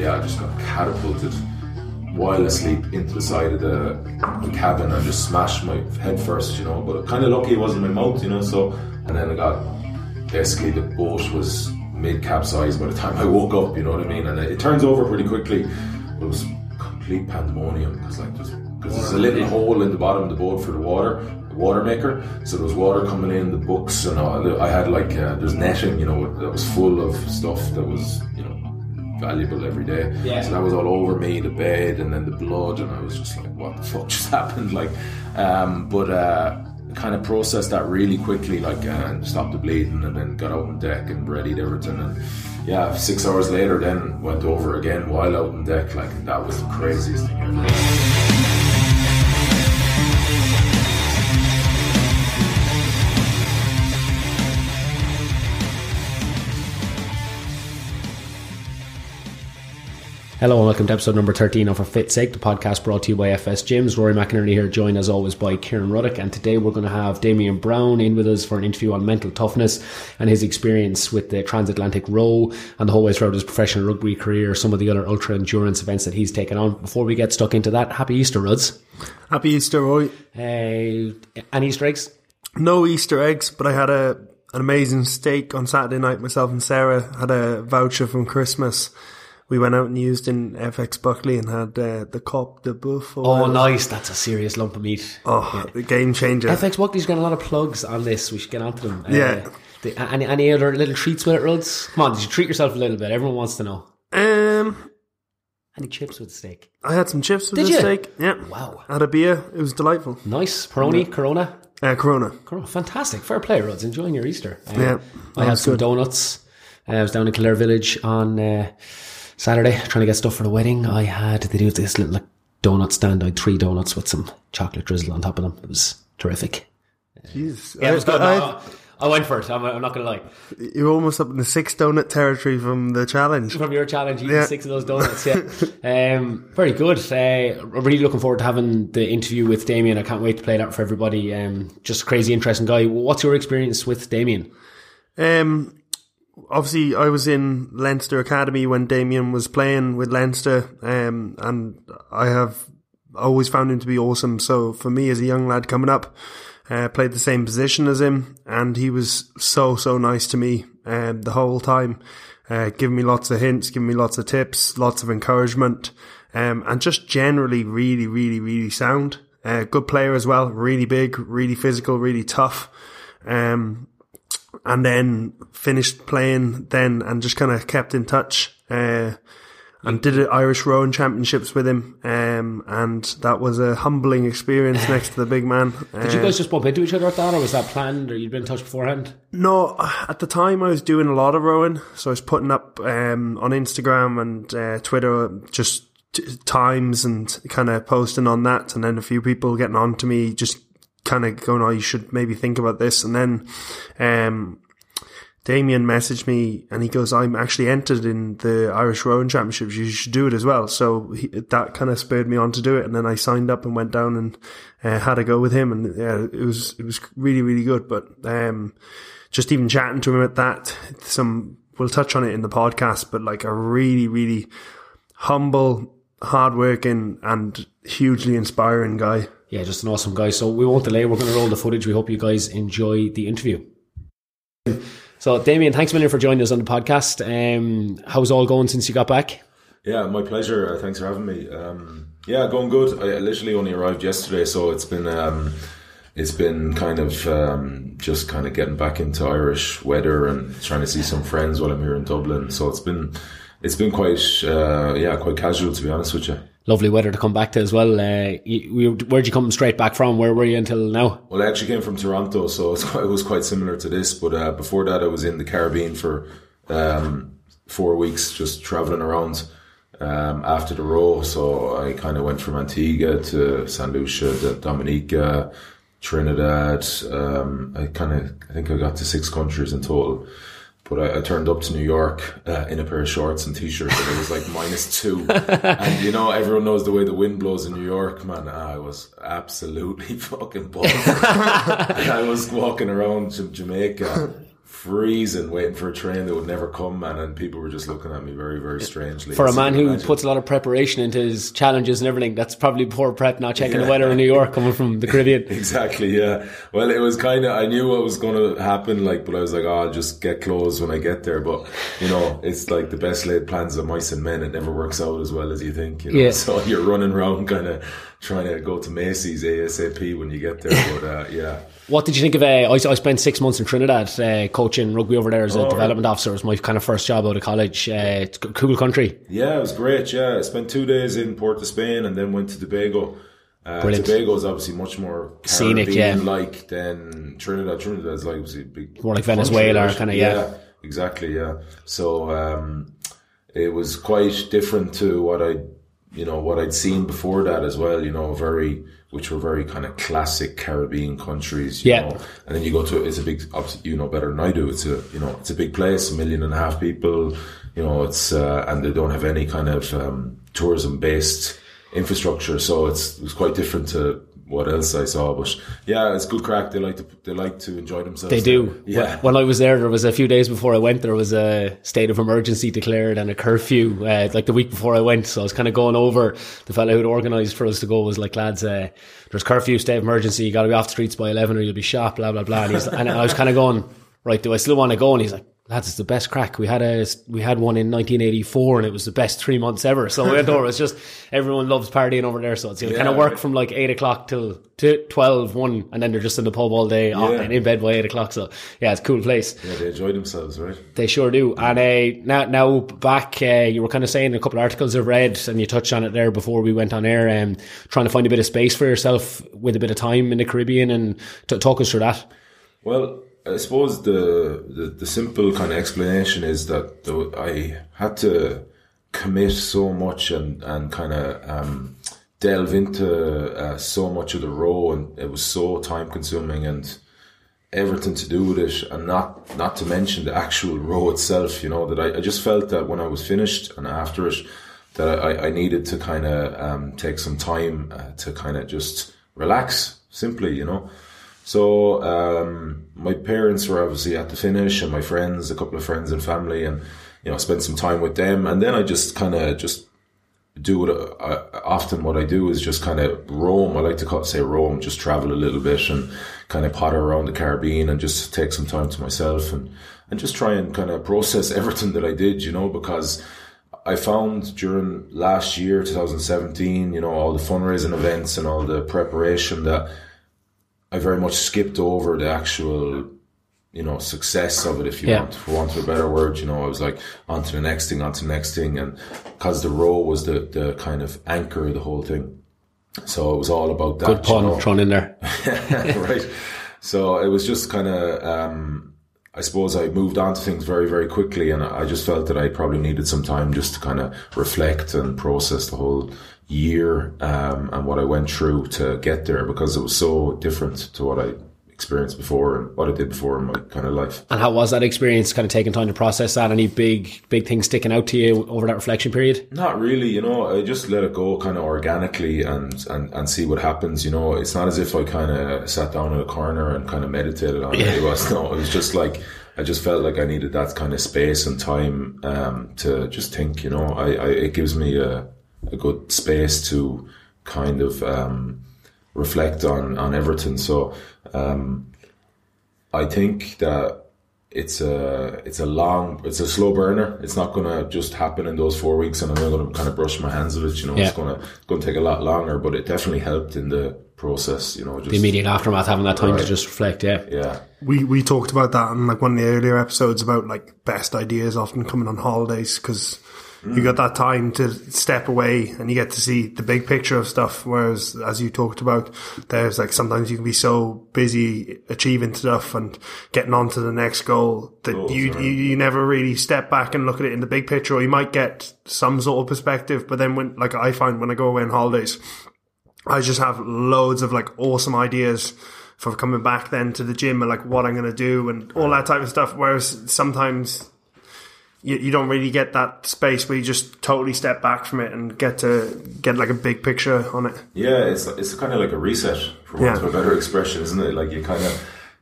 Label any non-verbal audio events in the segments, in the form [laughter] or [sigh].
yeah, I just got catapulted while asleep into the side of the, the cabin and just smashed my head first, you know. But kind of lucky it wasn't my mouth, you know. So and then I got basically the boat was mid capsize by the time I woke up, you know what I mean. And it, it turns over pretty quickly. It was complete pandemonium because like there's because there's a little hole in the bottom of the boat for the water, the water maker. So there was water coming in, the books and all. I had like uh, there's netting, you know, that was full of stuff that was valuable every day. Yeah. So that was all over me, the bed, and then the blood, and I was just like, what the fuck [laughs] just happened? Like, um, but uh, kind of processed that really quickly, like, and stopped the bleeding, and then got out on deck and readied everything, and yeah, six hours later, then went over again while out on deck, like that was the craziest thing ever. Hello and welcome to episode number 13 of For Fit Sake, the podcast brought to you by FS Gyms. Rory McInerney here, joined as always by Kieran Ruddock. And today we're going to have Damian Browne in with us for an interview on mental toughness and his experience with the transatlantic row and the whole way throughout his professional rugby career, some of the other ultra endurance events that he's taken on. Before we get stuck into that, happy Easter, Ruds. Happy Easter, Roy. Hey, any Easter eggs? No Easter eggs, but I had a an amazing steak on Saturday night. Myself and Sarah had a voucher from Christmas. We went out and used in FX Buckley and had uh, the cop de or Oh, nice. That's a serious lump of meat. Oh, the game changer. FX Buckley's got a lot of plugs on this. We should get onto them. Uh, Yeah. the, any, any other little treats with it, Ruds? Come on, did you treat yourself a little bit? Everyone wants to know. Um, Any chips with steak? I had some chips with Did the you? steak. Yeah. Wow. Had a beer. It was delightful. Nice. Peroni, Corona. Uh, Corona. Corona. Fantastic. Fair play, Ruds. Enjoying your Easter. Uh, Yeah, I had some good. donuts. Uh, I was down in Kildare Village on uh, Saturday trying to get stuff for the wedding. I had, they do this little like, donut stand. I had three donuts with some chocolate drizzle on top of them. It was terrific. Jesus. Yeah, it was good. I- No, I went for it. I'm, I'm not going to lie. You're almost up in the six donut territory from the challenge. from your challenge, eating Yeah. six of those donuts. Yeah, [laughs] um, very good. Uh, really looking forward to having the interview with Damian. I can't wait to play that for everybody. Um, just crazy, interesting guy. What's your experience with Damian? Um, obviously, I was in Leinster Academy when Damian was playing with Leinster, um, and I have always found him to be awesome. So for me, as a young lad coming up, uh, played the same position as him, and he was so so nice to me um, the whole time, uh, giving me lots of hints, giving me lots of tips, lots of encouragement, um, and just generally really really really sound. Uh, good player as well, really big, really physical, really tough. Um, and then finished playing then and just kind of kept in touch. Uh, and did it Irish rowing championships with him. Um, and that was a humbling experience next to the big man. [laughs] Did you guys just bump into each other at that, or was that planned, or you'd been in touch beforehand? No, at the time I was doing a lot of rowing, so I was putting up um, on Instagram and uh, Twitter just t- times and kind of posting on that, and then a few people getting on to me, just kind of going, "Oh, you should maybe think about this." And then um, Damian messaged me, and he goes, "I'm actually entered in the Irish rowing championships. You should do it as well." So he, that kind of spurred me on to do it, and then I signed up and went down and uh, had a go with him, and yeah, it was it was really really good. But um, just even chatting to him at that, some we'll touch on it in the podcast, but like a really, really humble, hardworking, and hugely inspiring guy. Yeah, just an awesome guy. So we won't delay. We're going to roll the footage. We hope you guys enjoy the interview. So, Damian, thanks a million for joining us on the podcast. Um, how's all going since you got back? Yeah, my pleasure. Uh, thanks for having me. Um, yeah, going good. I literally only arrived yesterday, so it's been um, it's been kind of um, just kind of getting back into Irish weather and trying to see some friends while I'm here in Dublin. So it's been it's been quite uh, yeah quite casual to be honest with you. Lovely weather to come back to as well. Uh, you, where'd you come straight back from? Where were you until now? Well, I actually came from Toronto, so quite, it was quite similar to this. But uh, before that, I was in the Caribbean for um, four weeks, just traveling around um, after the row. So I kind of went from Antigua to San Lucia, to Dominica, Trinidad. Um, I kind of, I think I got to six countries in total. But I, I turned up to New York uh, in a pair of shorts and t-shirts, and it was like minus two. [laughs] and you know, everyone knows the way the wind blows in New York, man. I was absolutely [laughs] fucking buzzed. [laughs] I was walking around J- Jamaica, freezing, waiting for a train that would never come, man, and people were just looking at me very, very strangely. For a man who imagine. puts a lot of preparation into his challenges and everything, that's probably poor prep not checking the weather in New York coming from the Caribbean. [laughs] Exactly, yeah. Well, it was kind of, I knew what was going to happen, like, but I was like, oh, I'll just get clothes when I get there. But, you know, it's like the best laid plans of mice and men. It never works out as well as you think, you know. Yeah. [laughs] So you're running around kind of trying to go to Macy's ASAP when you get there. But, uh, yeah. What did you think of? Uh, I, I spent six months in Trinidad uh, coaching rugby over there as a Oh, development officer. It was my kind of first job out of college. Uh, it's a cool country. Yeah, it was great. Yeah, I spent two days in Port of Spain and then went to Tobago. Uh, Brilliant. Tobago is obviously much more Scenic, yeah. like than Trinidad. Trinidad is like obviously big, More like Venezuela, right? kinda, yeah. exactly, yeah. So um, it was quite different to what I, you know, what I'd seen before that as well. You know, very which were very kind of classic Caribbean countries. You Yeah. know? and then you go to it's a big, you know better than I do. It's a you know it's a big place, a million and a half people. You know, it's uh, and they don't have any kind of um, tourism based infrastructure, so it's it was quite different to what else I saw. But yeah, it's good crack. They like to they like to enjoy themselves. They there. do. Yeah. When I was there, there was a few days before I went, there was a state of emergency declared and a curfew, uh, like the week before I went. So I was kind of going over. The fellow who'd organised for us to go was like, lads, uh, there's curfew, state of emergency. You got to be off the streets by 11 or you'll be shot, blah, blah, blah. And, he's, and I was kind of going, right, do I still want to go? And he's like, lads, it's the best crack. We had a, we had one in 1984 and it was the best three months ever. So over. It's just, everyone loves partying over there. So it's, you know, kind of work right. from like eight o'clock till to 12, 1, and then they're just in the pub all day Yeah. and in bed by eight o'clock. So yeah, it's a cool place. Yeah, they enjoy themselves, right? They sure do. And uh, now, now back, uh, you were kind of saying a couple of articles I've read, and you touched on it there before we went on air, um, trying to find a bit of space for yourself with a bit of time in the Caribbean, and t- talk us through that. Well, I suppose the, the, the simple kind of explanation is that the, I had to commit so much and, and kind of um, delve into uh, so much of the role, and it was so time consuming and everything to do with it, and not not to mention the actual row itself. You know that I, I just felt that when I was finished and after it, that I, I needed to kind of um, take some time uh, to kind of just relax, simply. You know. So um, my parents were obviously at the finish, and my friends, a couple of friends and family, and you know, I spent some time with them, and then I just kind of just do what uh, often what I do is just kind of roam. I like to call, say roam, just travel a little bit and kind of potter around the Caribbean and just take some time to myself and and just try and kind of process [laughs] everything that I did, you know, because I found during last year, 2017, you know, all the fundraising events and all the preparation that I very much skipped over the actual, you know, success of it, if you Yeah. want, for want of a better word. You know, I was like, on to the next thing, on to the next thing. And because the row was the, the kind of anchor of the whole thing. So it was all about that. Good pun you know? thrown in there. [laughs] right. So it was just kind of, um, I suppose I moved on to things very, very quickly, and I just felt that I probably needed some time just to kind of reflect and process the whole year um, and what I went through to get there because it was so different to what I experienced before and what I did before in my kind of life. And how was that experience? Kind of taking time to process that. Any big, big things sticking out to you over that reflection period? Not really, you know. I just let it go kind of organically and, and, and see what happens. You know, it's not as if I kind of sat down in a corner and kind of meditated on it. It was no, it was just like I just felt like I needed that kind of space and time um, to just think. You know, I, I it gives me a, a good space to kind of um, reflect on on everything. So um, I think that it's a it's a long it's a slow burner. It's not gonna just happen in those four weeks, and I'm not gonna kind of brush my hands of it. You know, Yeah. it's gonna gonna take a lot longer, but it definitely helped in the process. You know, just The immediate aftermath, having that time to just reflect. Yeah. yeah, We we talked about that in like one of the earlier episodes about like best ideas often coming on holidays because you got that time to step away and you get to see the big picture of stuff. Whereas as you talked about, there's like sometimes you can be so busy achieving stuff and getting on to the next goal that you, you you never really step back and look at it in the big picture. Or you might get some sort of perspective, but then when like I find when I go away on holidays. I just have loads of like awesome ideas for coming back then to the gym and like what I'm going to do and all that type of stuff. Whereas sometimes you, you don't really get that space where you just totally step back from it and get to get like a big picture on it. yeah. It's it's kind of like a reset, for want Yeah. of a better expression, isn't it? Like you kind of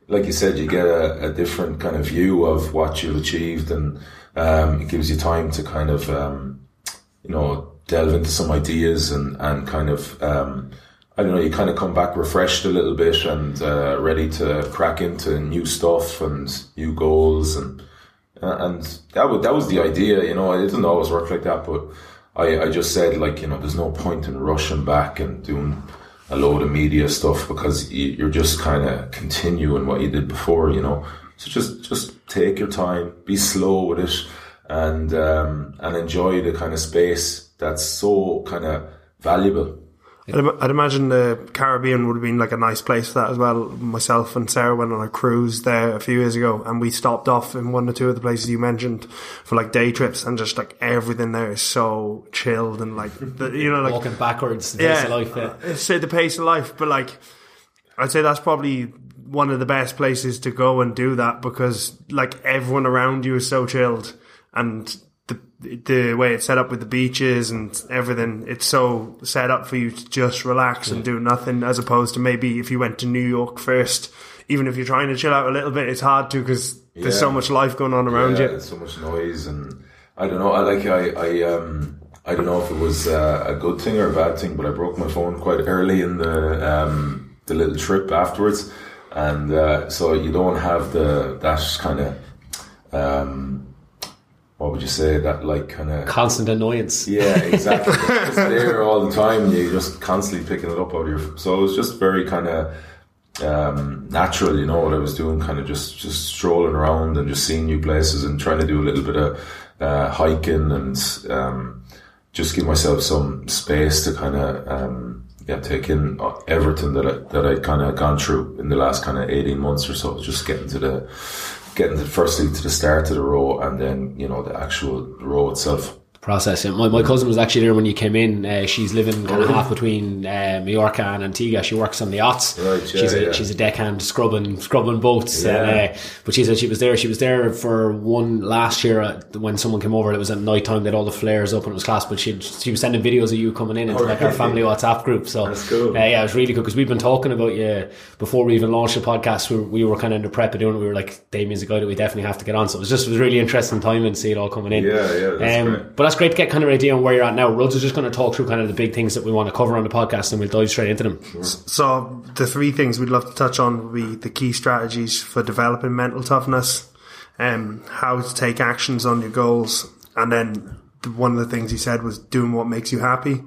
like you said, you get a, a different kind of view of what you've achieved, and um, it gives you time to kind of, um, you know, delve into some ideas and and kind of. Um, I don't know. You kind of come back refreshed a little bit and uh, ready to crack into new stuff and new goals and and that was that was the idea. You know, it doesn't always work like that, but I I just said like you know, there's no point in rushing back and doing a load of media stuff because you're just kind of continuing what you did before, you know. So just just take your time, be slow with it, and um, and enjoy the kind of space that's so kind of valuable I'd, I'd, imagine the Caribbean would have been like a nice place for that as well. Myself and Sarah went on a cruise there a few years ago, and we stopped off in one or two of the places you mentioned for like day trips, and just like everything there is so chilled and like the, you know like walking backwards. The yeah, pace of life. Yeah. Uh, say the pace of life, but like I'd say that's probably one of the best places to go and do that because like everyone around you is so chilled and the way it's set up with the beaches and everything, it's so set up for you to just relax yeah. and do nothing, as opposed to maybe if you went to New York first. Even if you're trying to chill out a little bit, it's hard to because yeah. there's so much life going on around yeah, you. There's so much noise, and I don't know. I like I I um I don't know if it was uh, a good thing or a bad thing, but I broke my phone quite early in the um the little trip afterwards, and uh, so you don't have the that kind of um what would you say that like kind of constant annoyance. Yeah exactly. [laughs] It's there all the time you're just constantly picking it up out of your so it was just very kind of um, natural you know what I was doing kind of just just strolling around and just seeing new places and trying to do a little bit of uh, hiking and um, just give myself some space to kind of um, yeah take in everything that I, that I kind of gone through in the last kind of 18 months or so just getting to the getting the first firstly to the start of the row and then you know the actual row itself process. My, my cousin was actually there when you came in. Uh, she's living kind of half between uh, Mallorca and Antigua. She works on the yachts. Right, yeah, she's a yeah. she's a deckhand scrubbing scrubbing boats. Yeah. And, uh, but she said she was there. She was there for one last year when someone came over. It was at night time. They had all the flares up and it was class. But she she was sending videos of you coming in into oh, like our family WhatsApp group. So That's cool. Uh, yeah, it was really cool because we've been talking about you before we even launched the podcast. We were, we were kind of in the prep of doing it. We were like, Damian's a guy that we definitely have to get on. So it was just it was really interesting timing to see it all coming in. Yeah, yeah. That's um, great. But that's great to get kind of idea idea on where you're at now. Ruds is just going to talk through kind of the big things that we want to cover on the podcast, and we'll dive straight into them. Sure. So the three things we'd love to touch on would be the key strategies for developing mental toughness, um, how to take actions on your goals, and then one of the things he said was doing what makes you happy.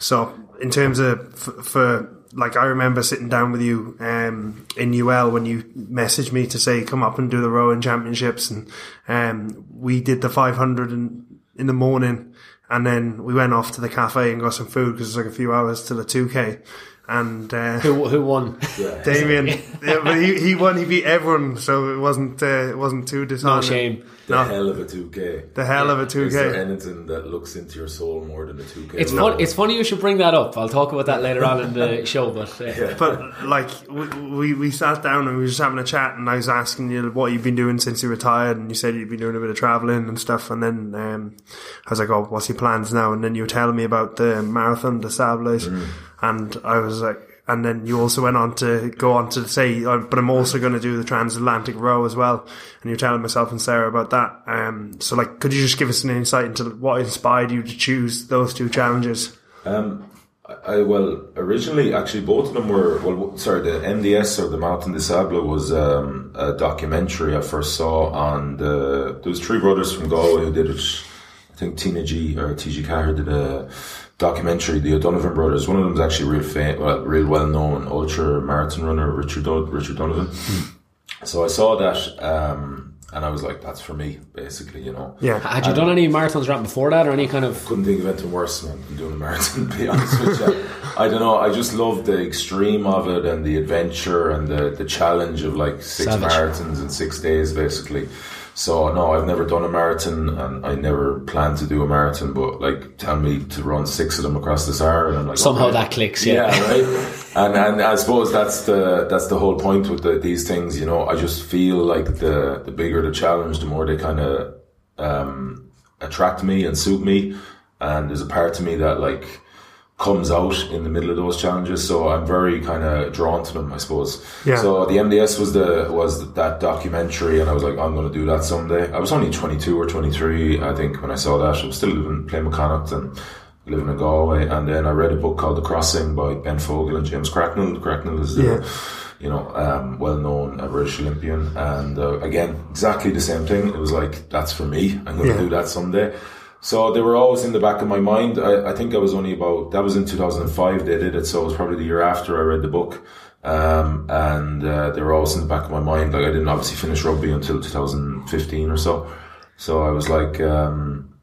So in terms of for, for like I remember sitting down with you um, in UL when you messaged me to say come up and do the rowing championships, and um, we did the 500 in, in the morning, and then we went off to the cafe and got some food because it's like a few hours to the 2K. And uh, who who won? Yeah. Damian, [laughs] yeah, but he, he won. He beat everyone, so it wasn't uh, it wasn't too disheartening. No shame. The no. hell of a 2K. The hell of a 2K. Is there anything that looks into your soul more than a 2K? It's fun, It's funny you should bring that up. I'll talk about that later on in the [laughs] show. But uh, yeah. but like we, we, we sat down and we were just having a chat, and I was asking you what you've been doing since you retired, and you said you've been doing a bit of traveling and stuff. And then um, I was like, "Oh, what's your plans now?" And then you were telling me about the marathon, the Sables, mm. and I was like and then you also went on to go on to say, uh, but I'm also going to do the transatlantic row as well. And you're telling myself and Sarah about that. Um, so like, could you just give us an insight into what inspired you to choose those two challenges? Um, I well originally actually both of them were well sorry the MDS or the Marathon des Sables was um, a documentary I first saw on the there was three brothers from Galway who did it I think TnaG or TG Ceathair did a documentary, the O'Donovan brothers. One of them is actually real fam- well, real well known ultra marathon runner, Richard Do- Richard Donovan. Mm. So I saw that, um, and I was like, "That's for me," basically, you know. Yeah. Had you and done any marathons right before that, or any kind of? Couldn't think of anything worse man, than doing a marathon. To be honest with you, I don't know. I just love the extreme of it and the adventure and the the challenge of like six Savage. marathons in six days, basically. So no, I've never done a marathon, and I never plan to do a marathon. But like, tell me to run six of them across this hour, and I'm like, somehow okay. that clicks. Yeah, yeah right. and and I suppose that's the that's the whole point with the, these things. You know, I just feel like the the bigger the challenge, the more they kind of um, attract me and suit me. And there's a part of me that like comes out in the middle of those challenges. So I'm very kind of drawn to them, I suppose. Yeah. So the MDS was the was that documentary, and I was like, I'm going to do that someday. I was only 22 or 23, I think, when I saw that. I was still living playing Connacht and living in Galway, and then I read a book called The Crossing by Ben Fogle and James Cracknell. Cracknell is the Yeah. you know, um, well-known uh, British Olympian, and uh, again, exactly the same thing. It was like that's for me. I'm going to Yeah. do that someday. So they were always in the back of my mind. I, I think I was only about that was in 2005 they did it, so it was probably the year after I read the book. Um, and uh, they were always in the back of my mind. Like I didn't obviously finish rugby until 2015 or so. So I was like, um,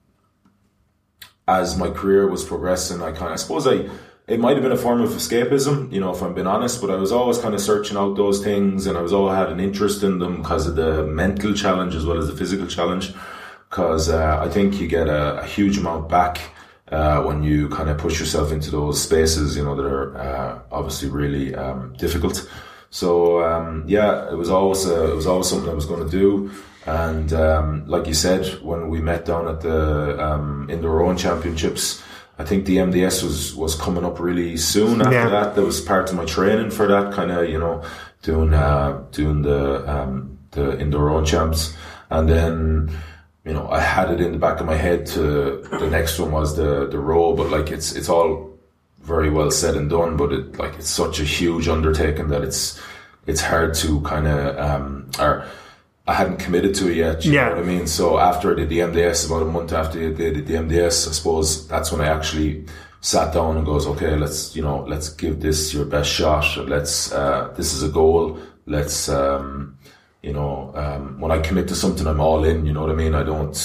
as my career was progressing, I kind of, I suppose I, it might have been a form of escapism, you know, if I'm being honest, but I was always kind of searching out those things and I was always had an interest in them because of the mental challenge as well as the physical challenge. Cause, uh, I think you get a, a huge amount back, uh, when you kind of push yourself into those spaces, you know, that are, uh, obviously really, um, difficult. So, um, yeah, it was always, uh, it was always something I was going to do. And um, like you said, when we met down at the um, in the Rowan Championships, I think the MDS was was coming up really soon after Yeah. that. That was part of my training for that kind of you know doing uh, doing the um, the indoor Rowan champs, and then you know I had it in the back of my head to the next one was the the row, but like it's it's all very well said and done, but it like it's such a huge undertaking that it's it's hard to kind of um or I hadn't committed to it yet. You Yeah. know what I mean? So after I did the MDS, about a month after I did the MDS, I suppose that's when I actually sat down and goes, okay, let's you know, let's give this your best shot. Let's uh, this is a goal. Let's um, you know, um, when I commit to something, I'm all in. You know what I mean? I don't.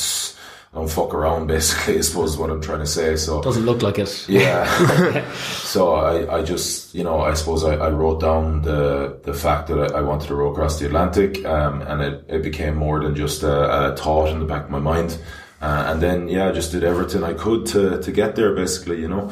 I don't fuck around, [laughs] basically. I suppose is what I'm trying to say. So Doesn't look like it. yeah. [laughs] so I, I just, you know, I suppose I, I wrote down the the fact that I, I wanted to row across the Atlantic, um, and it, it became more than just a, a thought in the back of my mind. Uh, and then, yeah, I just did everything I could to, to get there, basically, you know.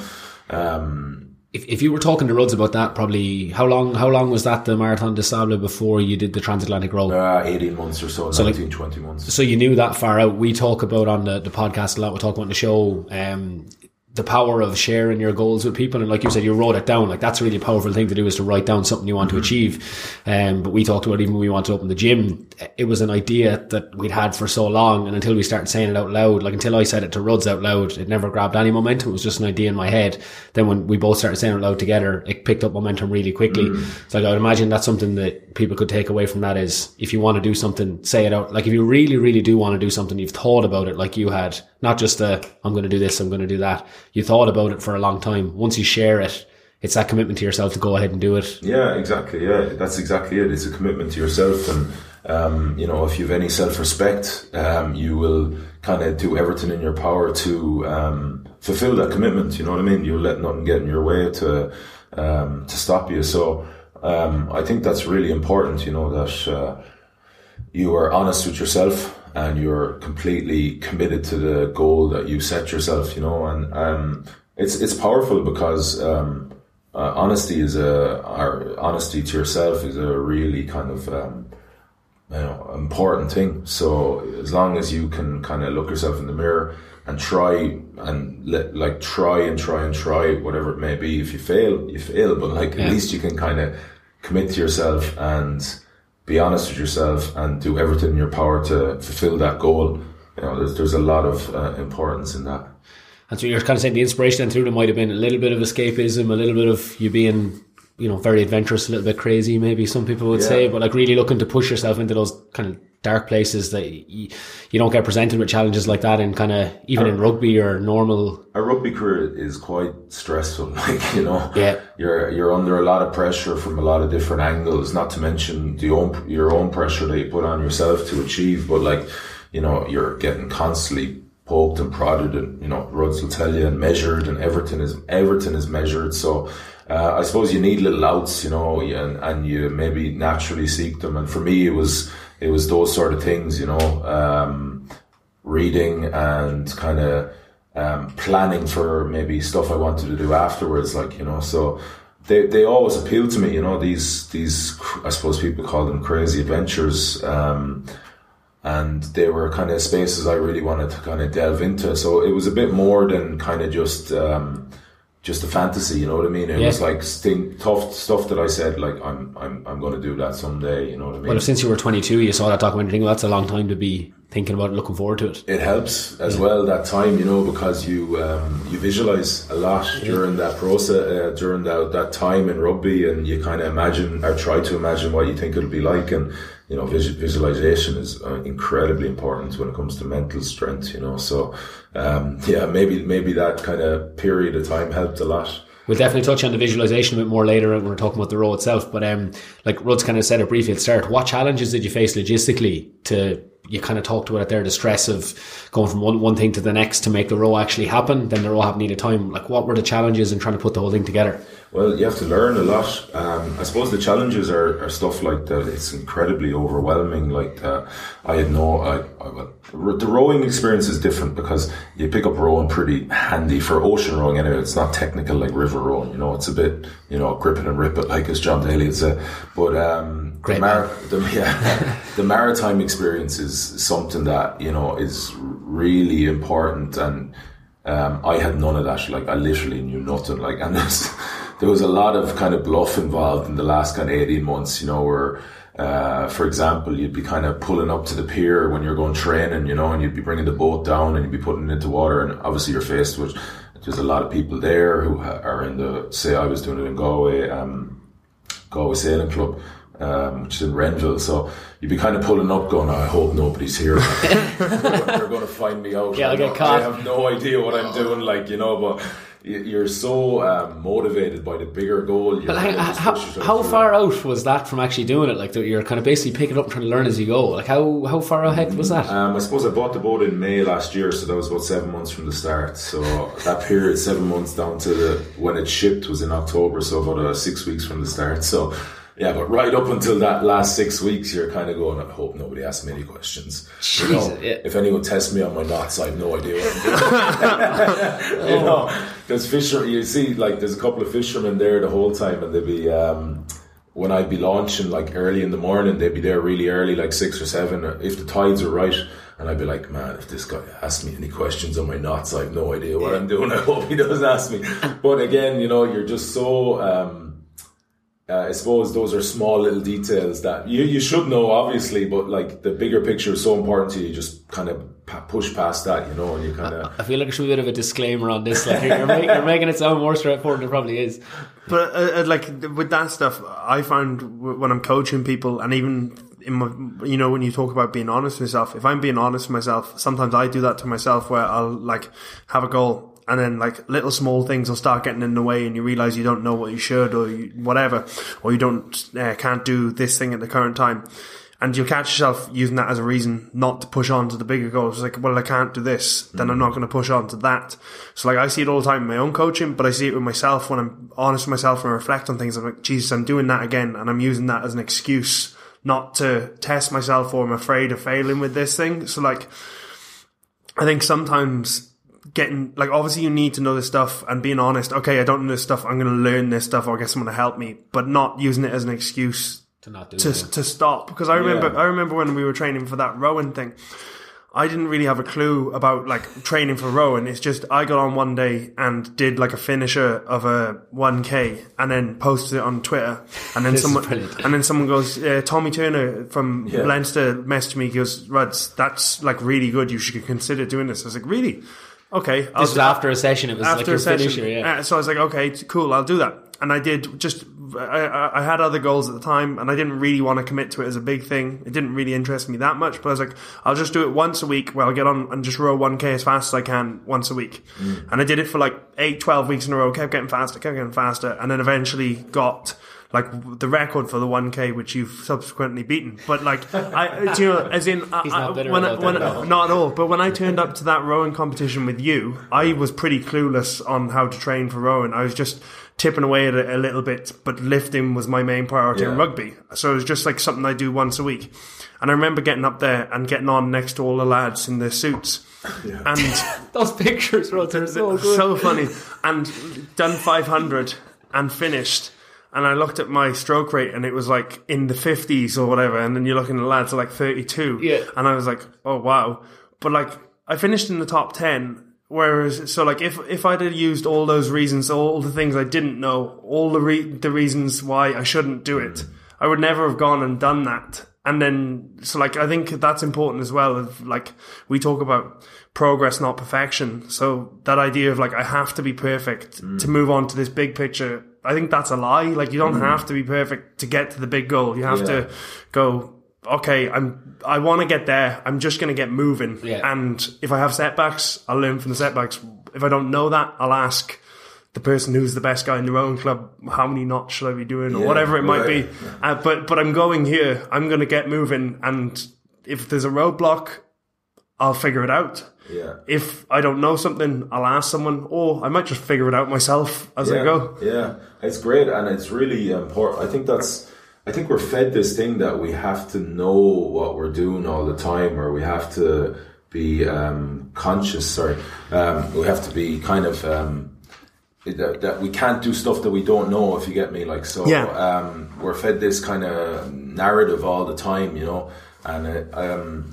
Um, If, if you were talking to Ruds about that, probably how long how long was that the Marathon de Sable before you did the transatlantic row? uh, 18 months or so, like- 19, 20 months. so you knew that far out. We talk about on the, the podcast a lot. We talk about on the show um, the power of sharing your goals with people. And like you said, you wrote it down. Like that's a really powerful thing to do is to write down something you want to achieve. Um, but we talked about even when we wanted to open the gym, it was an idea that we'd had for so long. And until we started saying it out loud, like until I said it to Ruds out loud, it never grabbed any momentum. It was just an idea in my head. Then when we both started saying it out loud together, it picked up momentum really quickly. So like, I would imagine that's something that people could take away from that is if you want to do something, say it out. Like if you really, really do want to do something, you've thought about it like you had, not just a, I'm going to do this, I'm going to do that. You thought about it for a long time. Once you share it, it's that commitment to yourself to go ahead and do it. Yeah, exactly. Yeah, that's exactly it. It's a commitment to yourself, and um, you know, if you've any self-respect, um, you will kind of do everything in your power to um, fulfill that commitment. You know what I mean? You'll let nothing get in your way to um, to stop you. So um, I think that's really important. You know that uh, you are honest with yourself and you're completely committed to the goal that you set yourself. You know, and um, it's it's powerful because. Um, uh, honesty is a or honesty to yourself is a really kind of um, you know important thing. So as long as you can kind of look yourself in the mirror and try and let, like try and try and try whatever it may be. If you fail, you fail, but like Yeah. at least you can kind of commit to yourself and be honest with yourself and do everything in your power to fulfill that goal. You know, there's there's a lot of uh, importance in that. And so you're kind of saying the inspiration through them might have been a little bit of escapism, a little bit of you being, you know, very adventurous, a little bit crazy, maybe some people would Yeah. say, but like really looking to push yourself into those kind of dark places that you, you don't get presented with challenges like that in kind of even in rugby or normal. a rugby career is quite stressful. [laughs] Like you know, Yeah. you're you're under a lot of pressure from a lot of different angles. Not to mention the own your own pressure that you put on yourself to achieve. But like, you know, you're getting constantly poked and prodded, and you know, Ruds will tell you and measured, and everything is everything is measured. So. Uh, I suppose you need little outs, you know, and, and you maybe naturally seek them. And for me, it was it was those sort of things, you know. Um, reading and kind of um, planning for maybe stuff I wanted to do afterwards, like you know. So they they always appealed to me, you know. These these I suppose people call them crazy adventures, um, and they were kind of spaces I really wanted to kind of delve into. So it was a bit more than kind of just. Um, just a fantasy. You know what I mean? It Yeah. was like sting, tough stuff that I said. Like I'm I'm I'm going to do that someday. You know what I mean? Well, since you were 22, you saw that documentary, well, that's a long time to be thinking about it, looking forward to it. it helps as well that time, you know, because you um, you visualize a lot during that process, uh, during that that time in rugby, and you kind of imagine or try to imagine what you think it'll be like, and you know, vis- visualization is uh, incredibly important when it comes to mental strength, you know. So, um, [laughs] yeah, maybe maybe that kind of period of time helped a lot. We'll definitely touch on the visualization a bit more later when we're talking about the row itself. But um, like Ruds kind of said it briefly at start, what challenges did you face logistically to you kind of talked about it there, the stress of going from one, one thing to the next to make the row actually happen, then the row happening at a time. Like what were the challenges in trying to put the whole thing together? Well, you have to learn a lot. Um, I suppose the challenges are, are stuff like that. It's incredibly overwhelming. Like uh, I had no, I, I, well, the rowing experience is different because you pick up rowing pretty handy for ocean rowing. Anyway, it's not technical like river rowing. You know, it's a bit, you know, grip it and rip it, like as John Daly would say. But um, Great the, mar- [laughs] the, yeah, the maritime experience is something that you know is really important and. Um, I had none of that. Like I literally knew nothing. Like, and [laughs] there's, there was a lot of kind of bluff involved in the last kind of 18 months, you know, where, uh, for example, you'd be kind of pulling up to the pier when you're going training, you know, and you'd be bringing the boat down and you'd be putting it into water. And obviously you're faced with, there's a lot of people there who are in the, say I was doing it in Galway, um, Galway Sailing Club. Um, which is in Renville, so you'd be kind of pulling up, going, "I hope nobody's here. [laughs] They're going to find me out. Yeah, I'll get caught. I have no idea what I'm doing, like you know, but you're so um, motivated by the bigger goal. You But like, kind of just how, how far out was that from actually doing it? Like that you're kind of basically picking up and trying to learn as you go. Like how, how far ahead was that? Um, I suppose I bought the boat in May last year, so that was about seven months from the start. So that period, seven months down to the when it shipped, was in October, so about uh, six weeks from the start. So yeah, but right up until that last six weeks, you're kind of going. I hope nobody asks me any questions. You know, yeah. If anyone tests me on my knots, I have no idea what I'm doing. [laughs] you know, there's fisher. You see, like there's a couple of fishermen there the whole time, and they'd be. Um, when I'd be launching like early in the morning, they'd be there really early, like six or seven, if the tides are right. And I'd be like, man, if this guy asks me any questions on my knots, I have no idea what I'm doing. I hope he doesn't ask me. But again, you know, you're just so, um, uh, I suppose those are small little details that you, you should know, obviously, but like the bigger picture is so important to you. You just kind of pa- push past that, you know, and you kind of. I feel like there should be a bit of a disclaimer on this. Like you're, making, you're making it sound more straightforward than it probably is. But uh, uh, like with that stuff, I found when I'm coaching people, and even in my, you know, when you talk about being honest with yourself, if I'm being honest with myself, sometimes I do that to myself where I'll like have a goal, and then like little small things will start getting in the way, and you realize you don't know what you should or you, whatever, or you don't uh, can't do this thing at the current time. And you'll catch yourself using that as a reason not to push on to the bigger goals. It's like, well, I can't do this, then I'm not going to push on to that. So like, I see it all the time in my own coaching, but I see it with myself when I'm honest with myself and I reflect on things. I'm like, Jesus, I'm doing that again. And I'm using that as an excuse not to test myself or I'm afraid of failing with this thing. So like, I think sometimes getting like obviously you need to know this stuff and being honest. Okay, I don't know this stuff. I'm going to learn this stuff or get someone to help me, but not using it as an excuse To not do to to stop. Because I remember Yeah. I remember when we were training for that rowing thing. I didn't really have a clue about like training for rowing. It's just I got on one day and did like a finisher of a 1k and then posted it on Twitter. And then someone and then someone goes, uh, Tommy Turner from Yeah. Leinster messaged me. He goes, Ruds, that's like really good. You should consider doing this. I was like, really? Okay. I'll This was after a session. It was like after your a session. finisher. Yeah. Uh, so I was like, okay, cool, I'll do that. And I did just, I, I had other goals at the time and I didn't really want to commit to it as a big thing. It didn't really interest me that much, but I was like, I'll just do it once a week where I'll get on and just row 1k as fast as I can once a week. And I did it for like 8, 12 weeks in a row, kept getting faster, kept getting faster, and then eventually got like the record for the 1k, which you've subsequently beaten. But like, I, do you know, as in, I, He's not I- when, I, about that when, at all. not at all. But when I turned up to that rowing competition with you, I was pretty clueless on how to train for rowing. I was just tipping away at it a little bit, but lifting was my main priority in rugby. So it was just like something I do once a week. And I remember getting up there and getting on next to all the lads in their suits. And [laughs] Those pictures, were [laughs] so so funny. And done 500 and finished. And I looked at my stroke rate and it was like in the 50s or whatever. And then you're looking at lads like 32. Yeah. And I was like, oh wow. But like, I finished in the top 10 Whereas, so like if if I'd have used all those reasons, all the things I didn't know, all the re- the reasons why I shouldn't do it, I would never have gone and done that. And then, so like I think that's important as well. Of like we talk about progress, not perfection. So that idea of like I have to be perfect mm. to move on to this big picture. I think that's a lie. Like you don't have to be perfect to get to the big goal. You have Yeah. to go. Okay, I'm. I want to get there. I'm just going to get moving. Yeah. And if I have setbacks, I'll learn from the setbacks. If I don't know that, I'll ask the person who's the best guy in their own club how many knots should I be doing or Yeah, whatever it might right. be. Uh, but but I'm going here. I'm going to get moving. And if there's a roadblock, I'll figure it out. Yeah. If I don't know something, I'll ask someone, or I might just figure it out myself as yeah, I go. Yeah, it's great, and it's really important. I think that's. I think we're fed this thing that we have to know what we're doing all the time, or we have to be um, conscious. Sorry, um, we have to be kind of. Um, that, that we can't do stuff that we don't know if you get me like so Yeah. um, we're fed this kind of narrative all the time you know and it, um,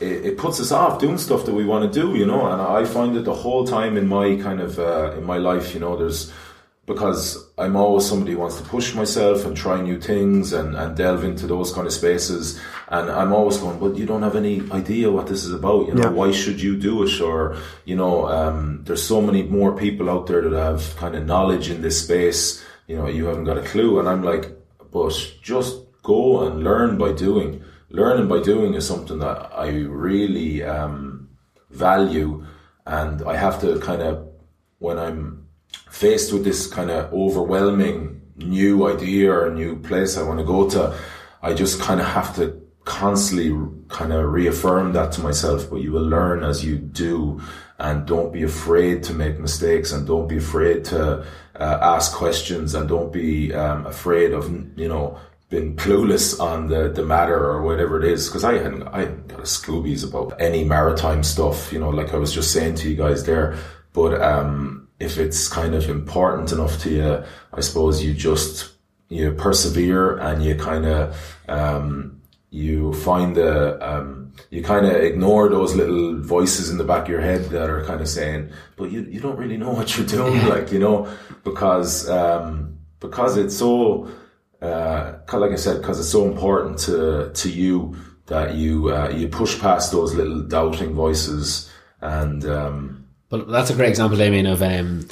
it, it puts us off doing stuff that we want to do, you know. And I find it the whole time in my kind of uh, in my life, you know, there's because I'm always somebody who wants to push myself and try new things and, and delve into those kind of spaces. And I'm always going, but you don't have any idea what this is about, you know, Yeah. why should you do it? Or, you know, um, there's so many more people out there that have kind of knowledge in this space, you know, you haven't got a clue. And I'm like, but just go and learn by doing. Learning by doing is something that I really um, value, and I have to kind of when I'm faced with this kind of overwhelming new idea or new place I want to go to, I just kind of have to constantly kind of reaffirm that to myself. But you will learn as you do, and don't be afraid to make mistakes, and don't be afraid to uh, ask questions, and don't be um, afraid of you know been clueless on the, the matter or whatever it is because I hadn't I hadn't got a Scoobies about any maritime stuff you know like I was just saying to you guys there. But um if it's kind of important enough to you I suppose you just you persevere and you kind of um you find the um you kind of ignore those little voices in the back of your head that are kind of saying but you you don't really know what you're doing like you know because um because it's so uh, like I said, because it's so important to to you that you uh, you push past those little doubting voices and um, But that's a great example, Damian, of um,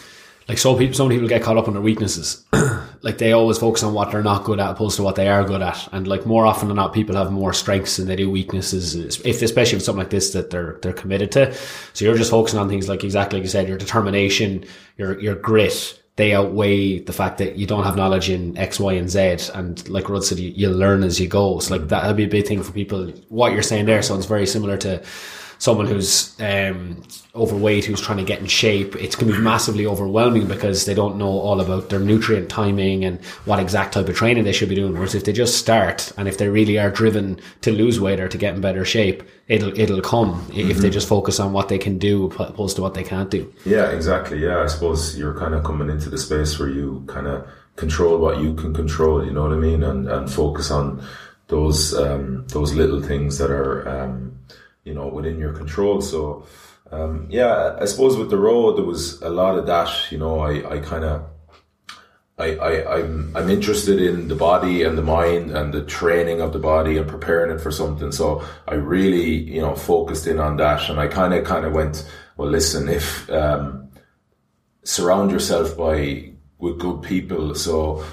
like so people. Some people get caught up on their weaknesses. [clears throat] like they always focus on what they're not good at, opposed to what they are good at. And like more often than not, people have more strengths than they do weaknesses. If especially with something like this that they're they're committed to. So you're just focusing on things like exactly like you said, your determination, your your grit. They outweigh the fact that you don't have knowledge in X, Y, and Z. And like Rod said, you, you learn as you go. So like that'll be a big thing for people. What you're saying there sounds very similar to someone who's um, overweight who's trying to get in shape, it's going to be massively overwhelming because they don't know all about their nutrient timing and what exact type of training they should be doing. Whereas if they just start and if they really are driven to lose weight or to get in better shape, it'll it'll come if they just focus on what they can do opposed to what they can't do. yeah, exactly. Yeah, I suppose you're kind of coming into the space where you kind of control what you can control. You know what I mean, and and focus on those um, those little things that are um, you know within your control. So. Um, yeah, I suppose with the road there was a lot of that. You know, I, I kind of I, I, I'm I'm interested in the body and the mind and the training of the body and preparing it for something. So I really, you know, focused in on that and I kind of kind of went, well, listen, if um, surround yourself by with good people. So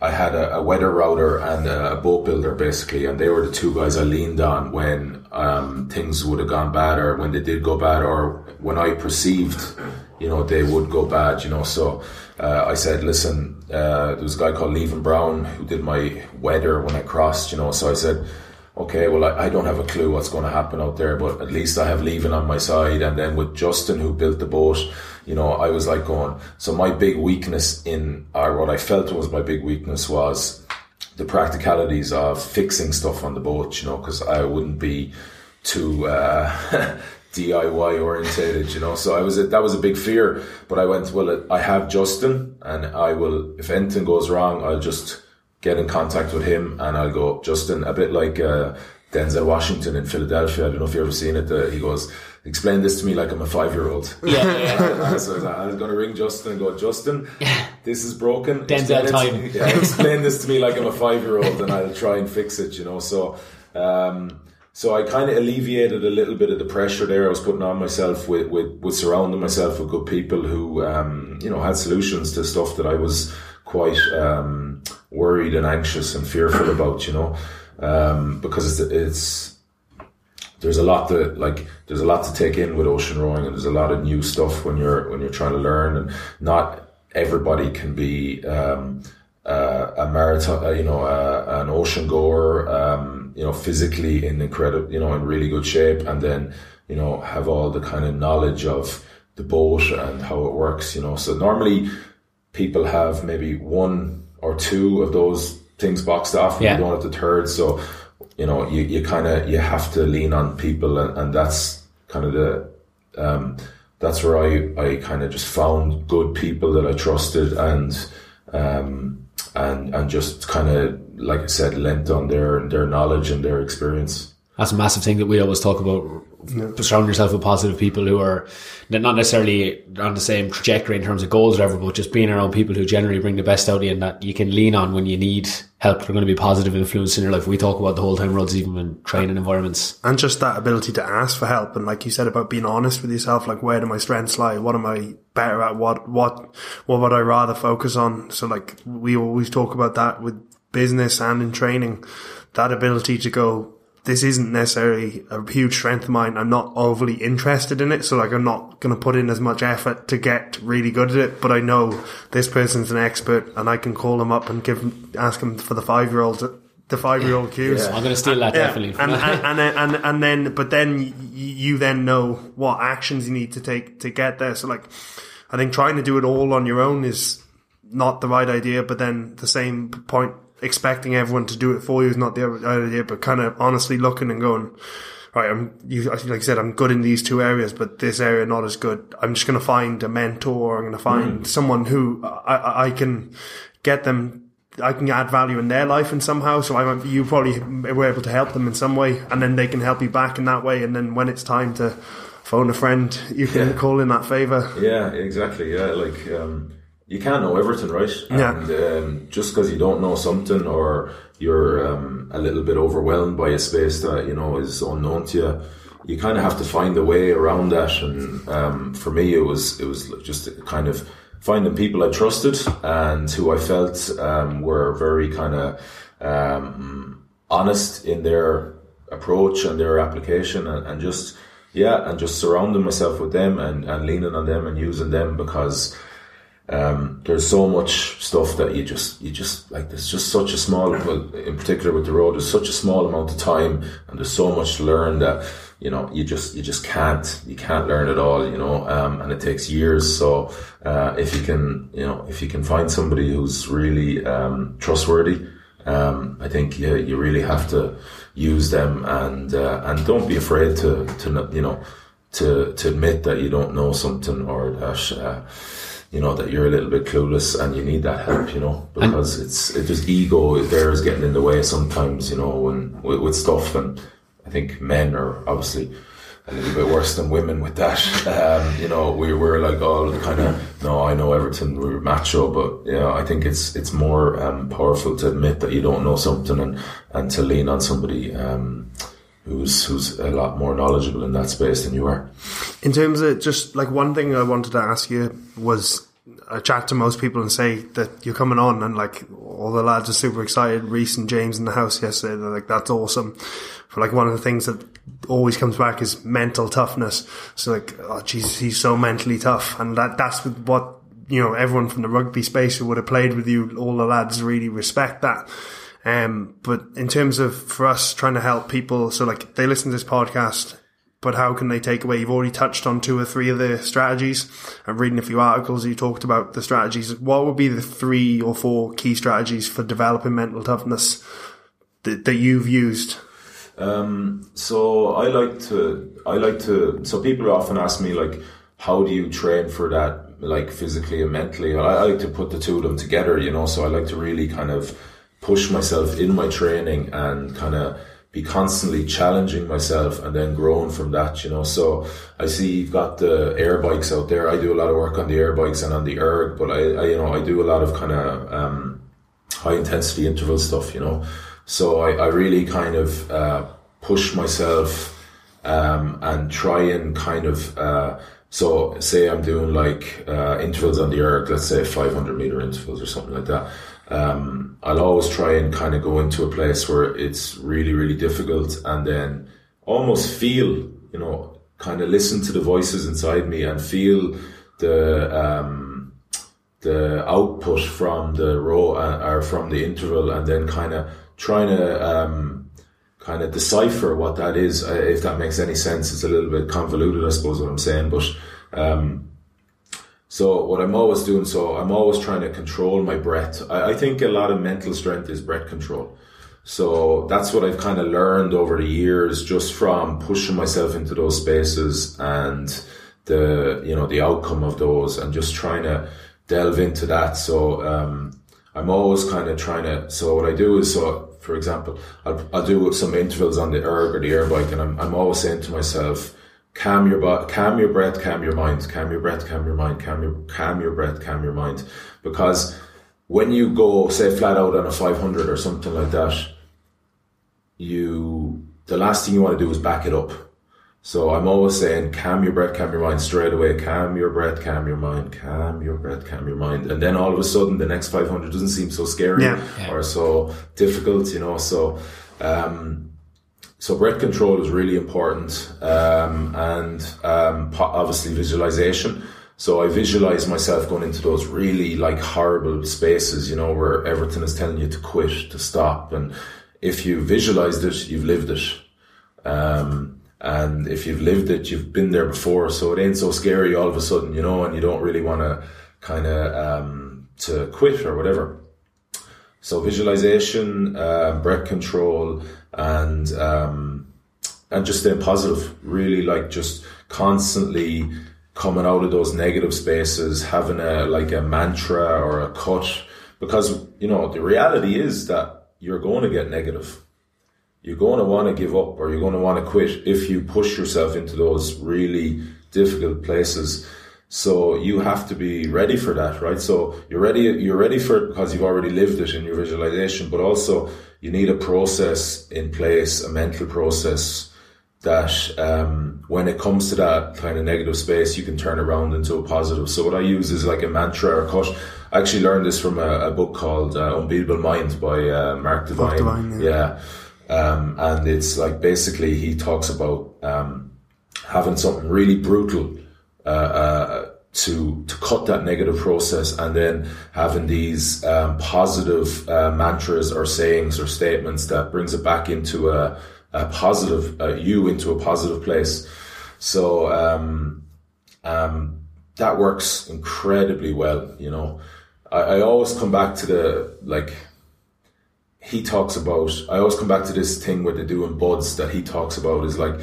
I had a, a weather router and a boat builder basically, and they were the two guys I leaned on when um, things would have gone bad, or when they did go bad, or when I perceived, you know, they would go bad. You know, so uh, I said, listen, uh, there was a guy called Levin Brown who did my weather when I crossed. You know, so I said. Okay, well, I, I don't have a clue what's going to happen out there, but at least I have Levin on my side. And then with Justin, who built the boat, you know, I was like going, so my big weakness in, or what I felt was my big weakness was the practicalities of fixing stuff on the boat, you know, because I wouldn't be too uh, [laughs] DIY orientated, you know. So I was a, that was a big fear, but I went, well, I have Justin, and I will, if anything goes wrong, I'll just get in contact with him and I'll go, Justin, a bit like uh, Denzel Washington in Philadelphia. I don't know if you've ever seen it. Uh, he goes, "Explain this to me like I'm a five year old." [laughs] Yeah, yeah. [laughs] so I was, I was going to ring Justin and go, Justin, [laughs] this is broken. Denzel explain, it yeah, explain this to me like I'm a five year old, and I'll try and fix it. You know, so. Um, so I kind of alleviated a little bit of the pressure there I was putting on myself with, with, with surrounding myself with good people who, um, you know, had solutions to stuff that I was quite, um, worried and anxious and fearful about, you know, um, because it's, it's, there's a lot that like there's a lot to take in with ocean rowing and there's a lot of new stuff when you're when you're trying to learn and not everybody can be um, uh, a marathon uh, you know uh, an ocean goer um, you know physically in incredible you know in really good shape and then you know have all the kind of knowledge of the boat and how it works you know so normally people have maybe one or two of those things boxed off and Yeah. you don't have the third so you know you, you kind of you have to lean on people and, and that's kind of the um, that's where I, I kind of just found good people that I trusted and um, and and just kind of like I said lent on their their knowledge and their experience That's a massive thing that we always talk about. Surround yourself with positive people who are not necessarily on the same trajectory in terms of goals or whatever, but just being around people who generally bring the best out of you and that you can lean on when you need help. They're going to be positive influence in your life. We talk about the whole time, Ruds, even in training environments. and just that ability to ask for help and like you said about being honest with yourself like where do my strengths lie what am i better at what what what would i rather focus on so like we always talk about that with business and in training that ability to go this isn't necessarily a huge strength of mine. I'm not overly interested in it so like i'm not going to put in as much effort to get really good at it but i know this person's an expert and i can call them up and give them ask them for the five year old the five year old cues I'm going to steal that yeah, definitely. and, and, and, then- and, and then, but then y- y- you then know what actions you need to take to get there. So like, I think trying to do it all on your own is not the right idea, but then the same point, expecting everyone to do it for you is not the idea, but kind of honestly looking and going, right, I'm, you, like I said, I'm good in these two areas, but this area not as good. I'm just going to find a mentor. I'm going to find someone who I, I, can get them I can add value in their life in somehow. So I, you probably were able to help them in some way, and then they can help you back in that way. And then when it's time to phone a friend, you can Yeah. call in that favor. Yeah, exactly. Yeah, like um, you can't know everything, right? Yeah. And um, just because you don't know something or you're um, a little bit overwhelmed by a space that you know is unknown to you, you kind of have to find a way around that. And um, for me, it was it was just kind of finding people I trusted and who I felt um, were very kind of um, honest in their approach and their application and, and just yeah and just surrounding myself with them and, and leaning on them and using them because um, there's so much stuff that you just you just like there's just such a small in particular with the road there's such a small amount of time and there's so much to learn that you know you just you just can't you can't learn it all you know um, and it takes years. So uh, if you can you know if you can find somebody who's really um, trustworthy um, I think you, you really have to use them and uh, and don't be afraid to to you know to to admit that you don't know something or that uh, you know that you're a little bit clueless and you need that help you know because it's it just ego is there is getting in the way sometimes you know when with, with stuff and I think men are obviously a little bit worse than women with that. [laughs] Um, you know, we were like all kind of, no, I know everything. We were macho, but yeah, I think it's it's more um, powerful to admit that you don't know something and and to lean on somebody um, who's who's a lot more knowledgeable in that space than you are. In terms of just like one thing I wanted to ask you was I chat to most people and say that you're coming on and like all the lads are super excited. Reese and James in the house yesterday, they're like, that's awesome. For like one of the things that always comes back is mental toughness. So like, oh Jesus, he's so mentally tough. And that, that's what, you know, everyone from the rugby space who would have played with you, all the lads really respect that. Um, but in terms of for us trying to help people, so like they listen to this podcast, but how can they take away? You've already touched on two or three of the strategies. I'm reading a few articles. You talked about the strategies. What would be the three or four key strategies for developing mental toughness that, that you've used? Um, so I like to, I like to, so people often ask me like, how do you train for that, like physically and mentally? I, I like to put the two of them together, you know, so I like to really kind of push myself in my training and kind of be constantly challenging myself and then growing from that, you know. So I see you've got the air bikes out there. I do a lot of work on the air bikes and on the erg, but I, I you know, I do a lot of kind of um, high intensity interval stuff, you know. So I, I really kind of uh, push myself um, and try and kind of uh, so say I'm doing like uh, intervals on the erg, let's say 500 meter intervals or something like that. Um, I'll always try and kind of go into a place where it's really, really difficult and then almost feel, you know, kind of listen to the voices inside me and feel the, um, the output from the row uh, or from the interval and then kind of trying to, um, kind of decipher what that is. Uh, if that makes any sense, it's a little bit convoluted, I suppose, what I'm saying, but, um, so what I'm always doing, so I'm always trying to control my breath. I, I think a lot of mental strength is breath control. So that's what I've kind of learned over the years, just from pushing myself into those spaces and the you know the outcome of those, and just trying to delve into that. So um, I'm always kind of trying to. So what I do is, so for example, I'll, I'll do some intervals on the erg or the air bike, and I'm I'm always saying to myself calm your butt, calm your breath, calm your mind, calm your breath, calm your mind, calm your calm your breath, calm your mind. Because when you go, say, flat out on a 500 or something like that, you the last thing you want to do is back it up. So I'm always saying, calm your breath, calm your mind straight away. Calm your breath, calm your mind, calm your breath, calm your mind. And then all of a sudden, the next 500 doesn't seem so scary Yeah. Yeah. or so difficult, you know. So, um, so breath control is really important, um, and um, obviously visualization. So I visualize myself going into those really like horrible spaces, you know, where everything is telling you to quit, to stop, and if you visualized it, you've lived it. Um, and if you've lived it, you've been there before, so it ain't so scary all of a sudden, you know, and you don't really want to kind of um, to quit or whatever. So visualization, uh, breath control, and um, and just staying positive. Really, like just constantly coming out of those negative spaces, having a like a mantra or a cut, because you know the reality is that you're going to get negative. You're going to want to give up or you're going to want to quit if you push yourself into those really difficult places. So you have to be ready for that, right? So you're ready, you're ready for it because you've already lived it in your visualization, but also you need a process in place, a mental process that um, when it comes to that kind of negative space, you can turn around into a positive. So what I use is like a mantra or cut. I actually learned this from a, a book called uh, Unbeatable Mind by uh, Mark Divine. Divine, yeah. yeah. Um, and it's like basically he talks about um, having something really brutal uh, uh, to to cut that negative process, and then having these um, positive uh, mantras or sayings or statements that brings it back into a, a positive uh, you into a positive place. So um, um, that works incredibly well. You know, I, I always come back to the like he talks about I always come back to this thing where they do in BUD/S that he talks about is like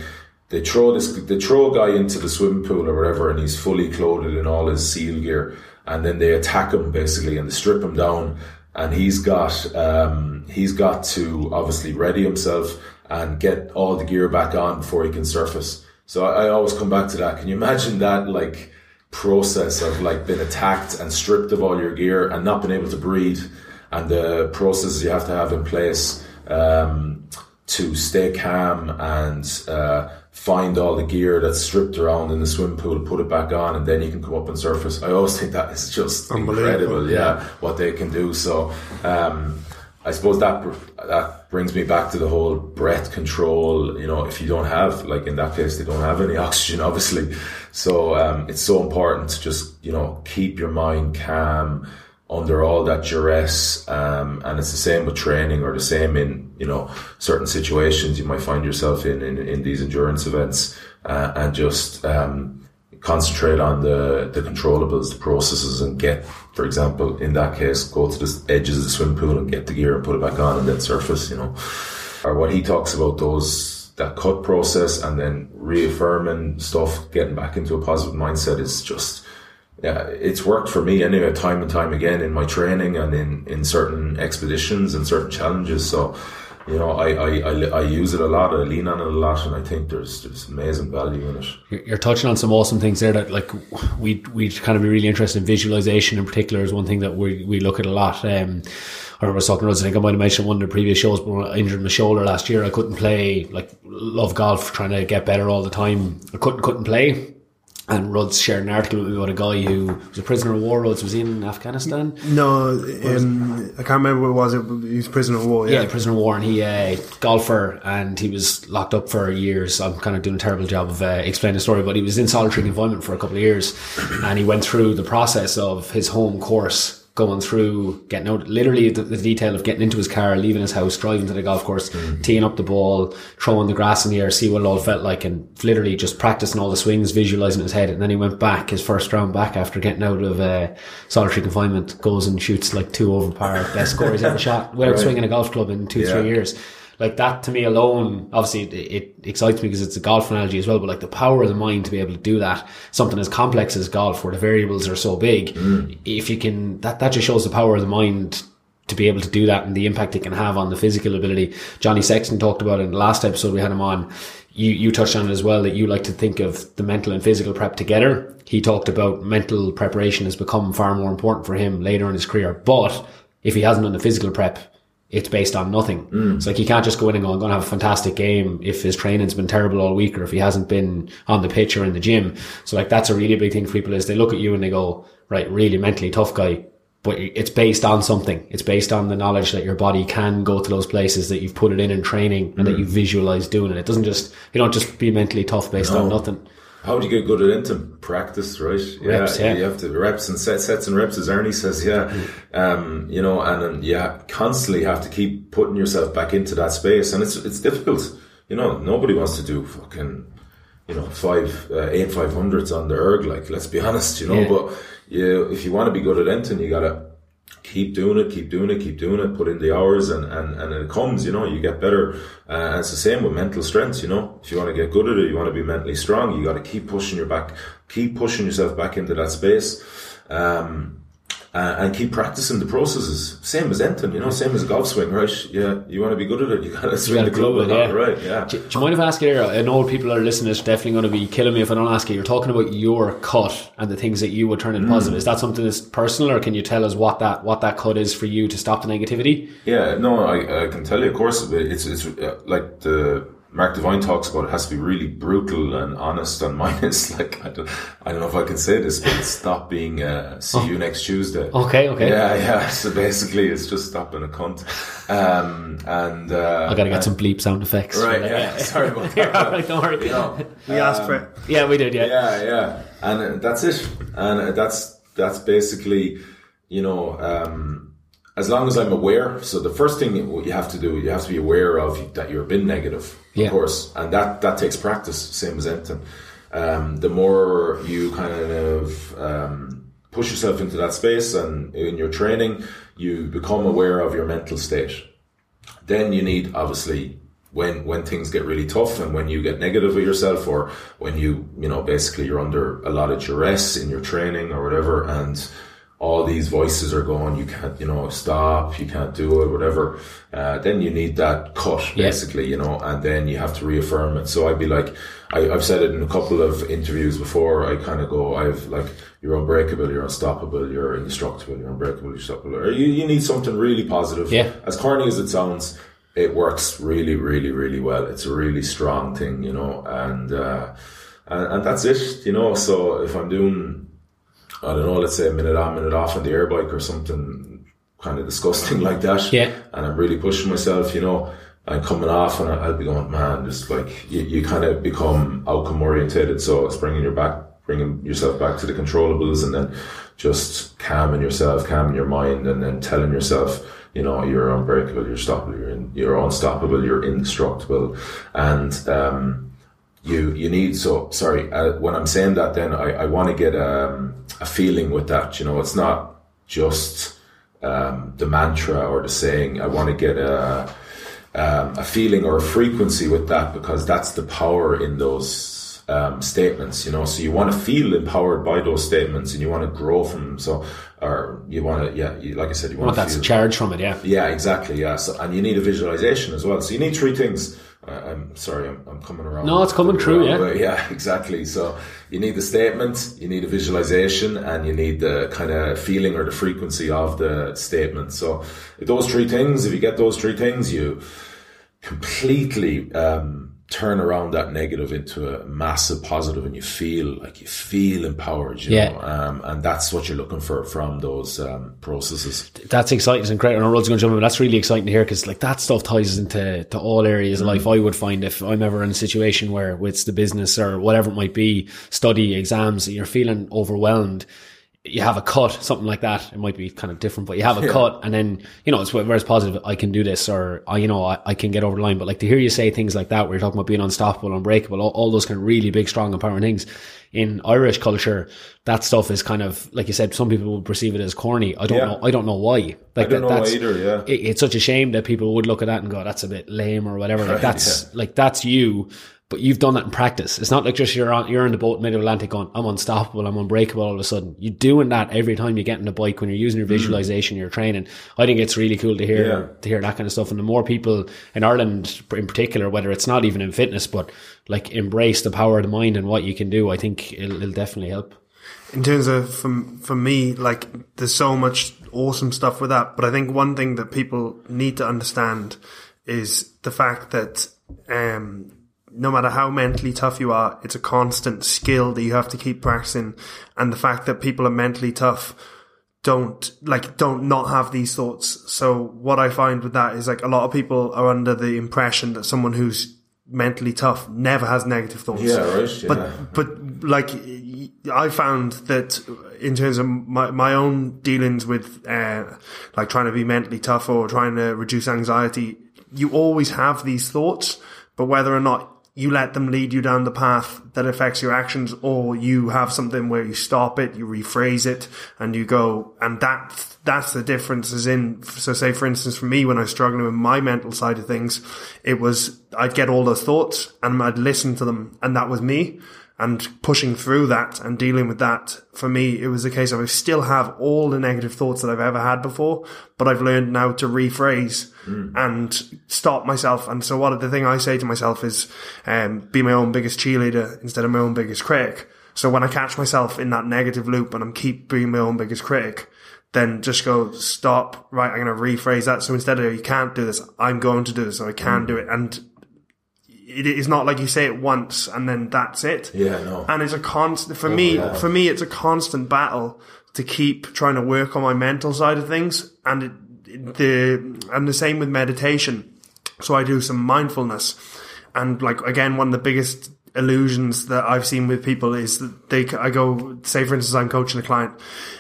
they throw this they throw a guy into the swimming pool or whatever and he's fully clothed in all his seal gear and then they attack him basically and they strip him down and he's got um, he's got to obviously ready himself and get all the gear back on before he can surface. So I, I always come back to that. Can you imagine that like process of like being attacked and stripped of all your gear and not being able to breathe and the processes you have to have in place um, to stay calm and uh, find all the gear that's stripped around in the swim pool, put it back on, and then you can come up and surface. I always [laughs] think that is just incredible. Yeah, what they can do. So. Um, I suppose that that brings me back to the whole breath control. You know, if you don't have, like in that case, they don't have any [laughs] oxygen, obviously. So um, it's so important to just you know keep your mind calm under all that duress. Um, and it's the same with training, or the same in you know certain situations you might find yourself in in, in these endurance events, uh, and just um, concentrate on the the controllables, the processes, and get, for example, in that case, go to the edges of the swim pool and get the gear and put it back on and then surface, you know. Or what he talks about those that cut process and then reaffirming stuff, getting back into a positive mindset is just yeah, it's worked for me anyway, time and time again in my training and in, in certain expeditions and certain challenges. So you know, I, I, I, I use it a lot. I lean on it a lot, and I think there's there's amazing value in it. You're, touching on some awesome things there. That like we we kind of be really interested in visualization in particular is one thing that we we look at a lot. Um, I remember talking about. I think I might have mentioned one of the previous shows, but when I injured my shoulder last year, I couldn't play. Like love golf, trying to get better all the time. I couldn't couldn't play and Ruds shared an article with me about a guy who was a prisoner of war. Rhodes was in Afghanistan. No, um, I can't remember what it was. He was prisoner of war. Yeah, yeah prisoner of war, and he uh, golfer, and he was locked up for years. I'm kind of doing a terrible job of uh, explaining the story, but he was in solitary confinement for a couple of years, and he went through the process of his home course going through, getting out, literally the, the, detail of getting into his car, leaving his house, driving to the golf course, mm. teeing up the ball, throwing the grass in the air, see what it all felt like, and literally just practicing all the swings, visualizing his head. And then he went back, his first round back after getting out of uh, solitary confinement, goes and shoots like two over par, best score he's ever shot [laughs] without right. swinging a golf club in two, yeah. three years like that to me alone, obviously it, it, excites me because it's a golf analogy as well, but like the power of the mind to be able to do that, something as complex as golf where the variables are so big, mm. if you can, that, that just shows the power of the mind to be able to do that and the impact it can have on the physical ability. Johnny Sexton talked about it in the last episode we had him on. You, you touched on it as well that you like to think of the mental and physical prep together. He talked about mental preparation has become far more important for him later in his career. But if he hasn't done the physical prep, it's based on nothing. Mm. It's like you can't just go in and go, I'm going to have a fantastic game if his training's been terrible all week or if he hasn't been on the pitch or in the gym. So like that's a really big thing for people is they look at you and they go, right, really mentally tough guy. But it's based on something. It's based on the knowledge that your body can go to those places that you've put it in in training and mm. that you visualize doing it. It doesn't just, you don't just be mentally tough based no. on nothing. How do you get good at it? Practice, right? Reps, yeah, yeah. You have to reps and sets, sets and reps, as Ernie says. Yeah, mm. um, you know, and then you constantly have to keep putting yourself back into that space, and it's it's difficult. You know, nobody wants to do fucking, you know, five, uh, eight five hundreds on the erg. Like, let's be honest, you know. Yeah. But you, if you want to be good at anything, you gotta keep doing it, keep doing it, keep doing it, put in the hours and, and, and it comes, you know, you get better. Uh, and it's the same with mental strength, you know, if you want to get good at it, you want to be mentally strong, you got to keep pushing your back, keep pushing yourself back into that space. Um, uh, and keep practicing the processes. Same as anything, you know, same as a golf swing, right? Yeah, you want to be good at it, you got to swing the club it, yeah. right? Yeah. Do, do, you mind if I ask you? I know people are listening. It's definitely going to be killing me if I don't ask you. You're talking about your cut and the things that you would turn into mm. positive. Is that something that's personal, or can you tell us what that what that cut is for you to stop the negativity? Yeah, no, I, I can tell you. Of course, it's it's uh, like the Mark Divine talks about it has to be really brutal and honest. And [laughs] mine is like, I don't, I don't know if I can say this, but stop being, uh, see oh. you next Tuesday. Okay, okay. Yeah, yeah. [laughs] So basically it's just stopping a cunt. Um, and, uh, I gotta get some bleep sound effects. Right, yeah. yeah. [laughs] Sorry about that. yeah, right, don't worry. You know, we um, asked for it. Yeah, we did, yeah. Yeah, yeah. And uh, that's it. And uh, that's, that's basically, you know, um, as long as I'm aware. So the first thing you have to do, you have to be aware of that you're being negative, yeah. of course, and that that takes practice. Same as anything. Um, the more you kind of um, push yourself into that space and in your training, you become aware of your mental state. Then you need obviously when when things get really tough and when you get negative with yourself or when you you know basically you're under a lot of duress in your training or whatever and all these voices are going, you can't, you know, stop, you can't do it, whatever. Uh, then you need that cut, basically, yeah. you know, and then you have to reaffirm it. So I'd be like, I, have said it in a couple of interviews before. I kind of go, I've like, you're unbreakable, you're unstoppable, you're indestructible, you're unbreakable, you're unstoppable. Or you, you need something really positive. Yeah. As corny as it sounds, it works really, really, really well. It's a really strong thing, you know, and, uh, and, and that's it, you know. So if I'm doing, I don't know, let's say a minute on, minute off on the air bike or something kind of disgusting [laughs] like that. Yeah. And I'm really pushing myself, you know, I'm coming off and I'll be going, man, just like you, you kind of become outcome orientated. So it's bringing your back, bringing yourself back to the controllables and then just calming yourself, calming your mind and then telling yourself, you know, you're unbreakable, you're stoppable, you're, in, you're unstoppable, you're indestructible. And, um, you you need so sorry uh, when i'm saying that then i, I want to get um, a feeling with that you know it's not just um, the mantra or the saying i want to get a um, a feeling or a frequency with that because that's the power in those um, statements, you know. So you want to feel empowered by those statements, and you want to grow from them. So, or you want to, yeah, you, like I said, you want Well, to that's feel, a charge from it, yeah. yeah, exactly. Yeah, so, and you need a visualization as well. So you need three things. I, I'm sorry, I'm, I'm coming around. No, it's coming true, yeah. But yeah, [laughs] exactly. So you need the statement, you need a visualization, and you need the kind of feeling or the frequency of the statement. So those three things, if you get those three things, you completely um, turn around that negative into a massive positive, and you feel like you feel empowered. You Yeah. know? um, and that's what you're looking for from those um, processes. That's exciting and great. And Ruds going to jump in, that's really exciting to hear because like that stuff ties into to all areas of life. I would find if I'm ever in a situation where it's the business or whatever it might be, study, exams, you're feeling overwhelmed. You have a cut, something like that. It might be kind of different, but you have a cut, and then you know it's whereas positive. I can do this, or I, you know, I, I can get over the line. But like to hear you say things like that, where you're talking about being unstoppable, unbreakable, all, all those kind of really big, strong, empowering things. In Irish culture, that stuff is kind of like you said. Some people will perceive it as corny. I don't Yeah. know. I don't know why. Like I don't know that's, either, yeah. it, it's such a shame that people would look at that and go, "That's a bit lame" or whatever. Like [laughs] that's like that's you, but you've done that in practice. It's not like just you're on you're in the boat mid Atlantic going, "I'm unstoppable, I'm unbreakable." All of a sudden, you're doing that every time you get in the bike when you're using your visualization, your training. I think it's really cool to hear Mm. Yeah. to hear that kind of stuff. And the more people in Ireland, in particular, whether it's not even in fitness, but like embrace the power of the mind and what you can do, I think it'll, it'll definitely help. in terms of for, for me like there's so much awesome stuff with that but i think one thing that people need to understand is the fact that um no matter how mentally tough you are it's a constant skill that you have to keep practicing and the fact that people are mentally tough don't like don't not have these thoughts so what i find with that is like a lot of people are under the impression that someone who's mentally tough never has negative thoughts Yeah, right. Yeah. but but like I found that in terms of my my own dealings with uh, like trying to be mentally tough or trying to reduce anxiety, you always have these thoughts, but whether or not you let them lead you down the path that affects your actions or you have something where you stop it, you rephrase it and you go, and that, that's the difference is in, so say for instance for me when I was struggling with my mental side of things, it was, I'd get all those thoughts and I'd listen to them and that was me and pushing through that and dealing with that for me it was a case of I still have all the negative thoughts that I've ever had before but I've learned now to rephrase and stop myself. And so what the thing I say to myself is um, be my own biggest cheerleader instead of my own biggest critic. So when I catch myself in that negative loop and I'm keep being my own biggest critic then just go stop. Right I'm going to rephrase that. So instead of you can't do this I'm going to do this. Or I can do it. And it is not like you say it once and then that's it. Yeah, no. And it's a constant for oh me. yeah. For me, it's a constant battle to keep trying to work on my mental side of things, and it, it- the and the same with meditation. So I do some mindfulness, and like again, one of the biggest illusions that I've seen with people is that they I go say for instance I'm coaching a client,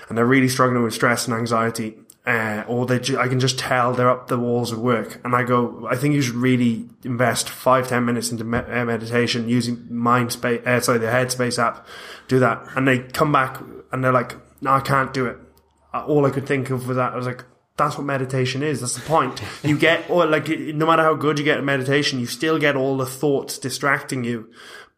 and they're really struggling with stress and anxiety, uh, or they ju- I can just tell they're up the walls of work, and I go, I think you should really invest five ten minutes into me- uh, meditation using mind space, uh, sorry, the Headspace app, do that, and they come back and they're like, no, I can't do it. Uh, All I could think of was that I was like. That's what meditation is. That's the point. You get, or like, no matter how good you get at meditation, you still get all the thoughts distracting you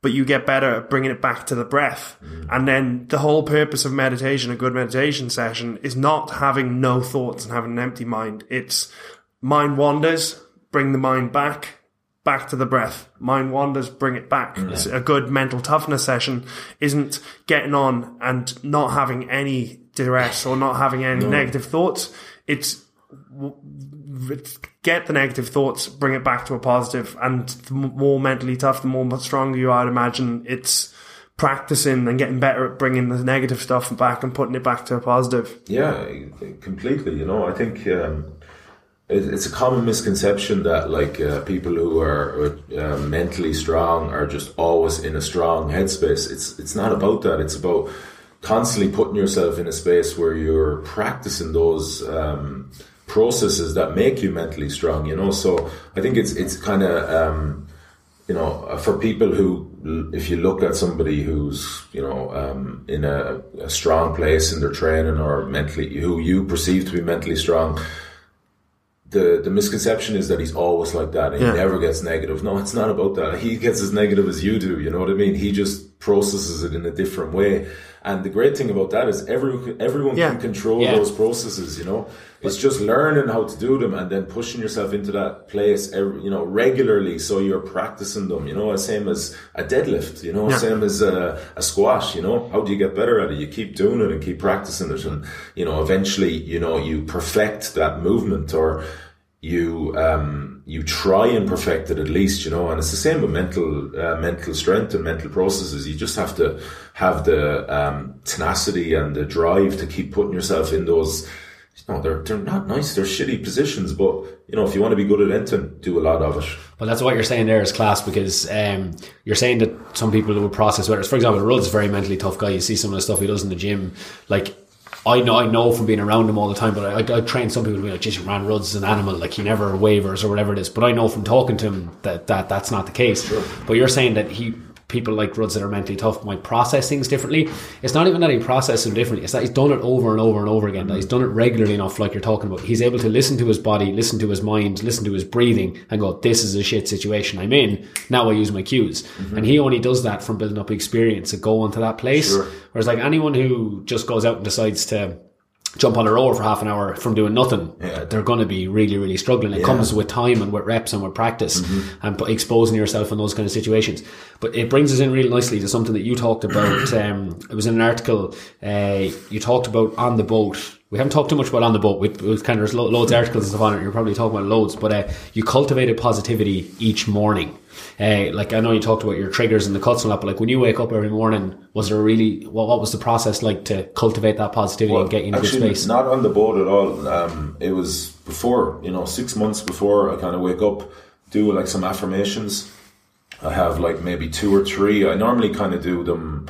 but you get better at bringing it back to the breath. Mm. And then the whole purpose of meditation, a good meditation session, is not having no thoughts and having an empty mind. It's mind wanders, bring the mind back, back to the breath. Mind wanders, bring it back. Mm. It's A good mental toughness session isn't getting on and not having any duress or not having any negative thoughts. It's get the negative thoughts, bring it back to a positive, and the more mentally tough, the more stronger you are. I'd imagine it's practicing and getting better at bringing the negative stuff back and putting it back to a positive. Yeah, completely. You know, I think um, it, it's a common misconception that like uh, people who are uh, mentally strong are just always in a strong headspace. It's it's not about that. It's about constantly putting yourself in a space where you're practicing those. Um, processes that make you mentally strong you know so i think it's it's kind of um you know, for people who, if you look at somebody who's, you know, um, in a, a strong place in their training or mentally, who you perceive to be mentally strong, the the misconception is that he's always like that and Yeah. he never gets negative. No, it's not about that. He gets as negative as you do. You know what I mean? He just processes it in a different way. And the great thing about that is every, everyone Yeah. can control Yeah. those processes. You know, it's just learning how to do them and then pushing yourself into that place. Every, you know, regularly, so you're practicing them. You know, same as a deadlift. You know, Yeah. same as a, a squash. You know, how do you get better at it? You keep doing it and keep practicing it, and you know, eventually, you know, you perfect that movement or you um, you try and perfect it at least, you know, and it's the same with mental uh, mental strength and mental processes. You just have to have the um, tenacity and the drive to keep putting yourself in those. You know, they're they're not nice. They're shitty positions, but you know, if you want to be good at anything, do a lot of it. Well, that's what you're saying there is class because um, you're saying that some people who will process better. For example, Ruds a very mentally tough guy. You see some of the stuff he does in the gym. Like, I know, I know from being around him all the time, but I, I, I train some people to be like, geez, man, Ruds an animal. Like, he never wavers or whatever it is. But I know from talking to him that, that that's not the case. But you're saying that he, people like Ruds that are mentally tough might process things differently. It's not even that he processes them differently. It's that he's done it over and over and over again. That he's done it regularly enough, like you're talking about. He's able to listen to his body, listen to his mind, listen to his breathing, and go, "This is a shit situation I'm in. Now I use my cues." And he only does that from building up experience to go into that place. Sure. Whereas, like anyone who just goes out and decides to jump on a rower for half an hour from doing nothing, Yeah. they're going to be really, really struggling. It comes with time and with reps and with practice and exposing yourself in those kind of situations. But it brings us in really nicely to something that you talked about. [clears throat] Um, it was in an article uh, you talked about on the boat. We haven't talked too much about on the boat. We, we kind of there's lo- loads of articles and stuff on it. You're probably talking about loads, but uh, you cultivated positivity each morning. Uh, like I know you talked about your triggers and the cuts and that, but like when you wake up every morning, was there really what, what was the process like to cultivate that positivity and get you in a Actually, space? not on the boat at all. Um, it was before, you know, six months before I kind of wake up, do like some affirmations. I have like maybe two or three. I normally kind of do them.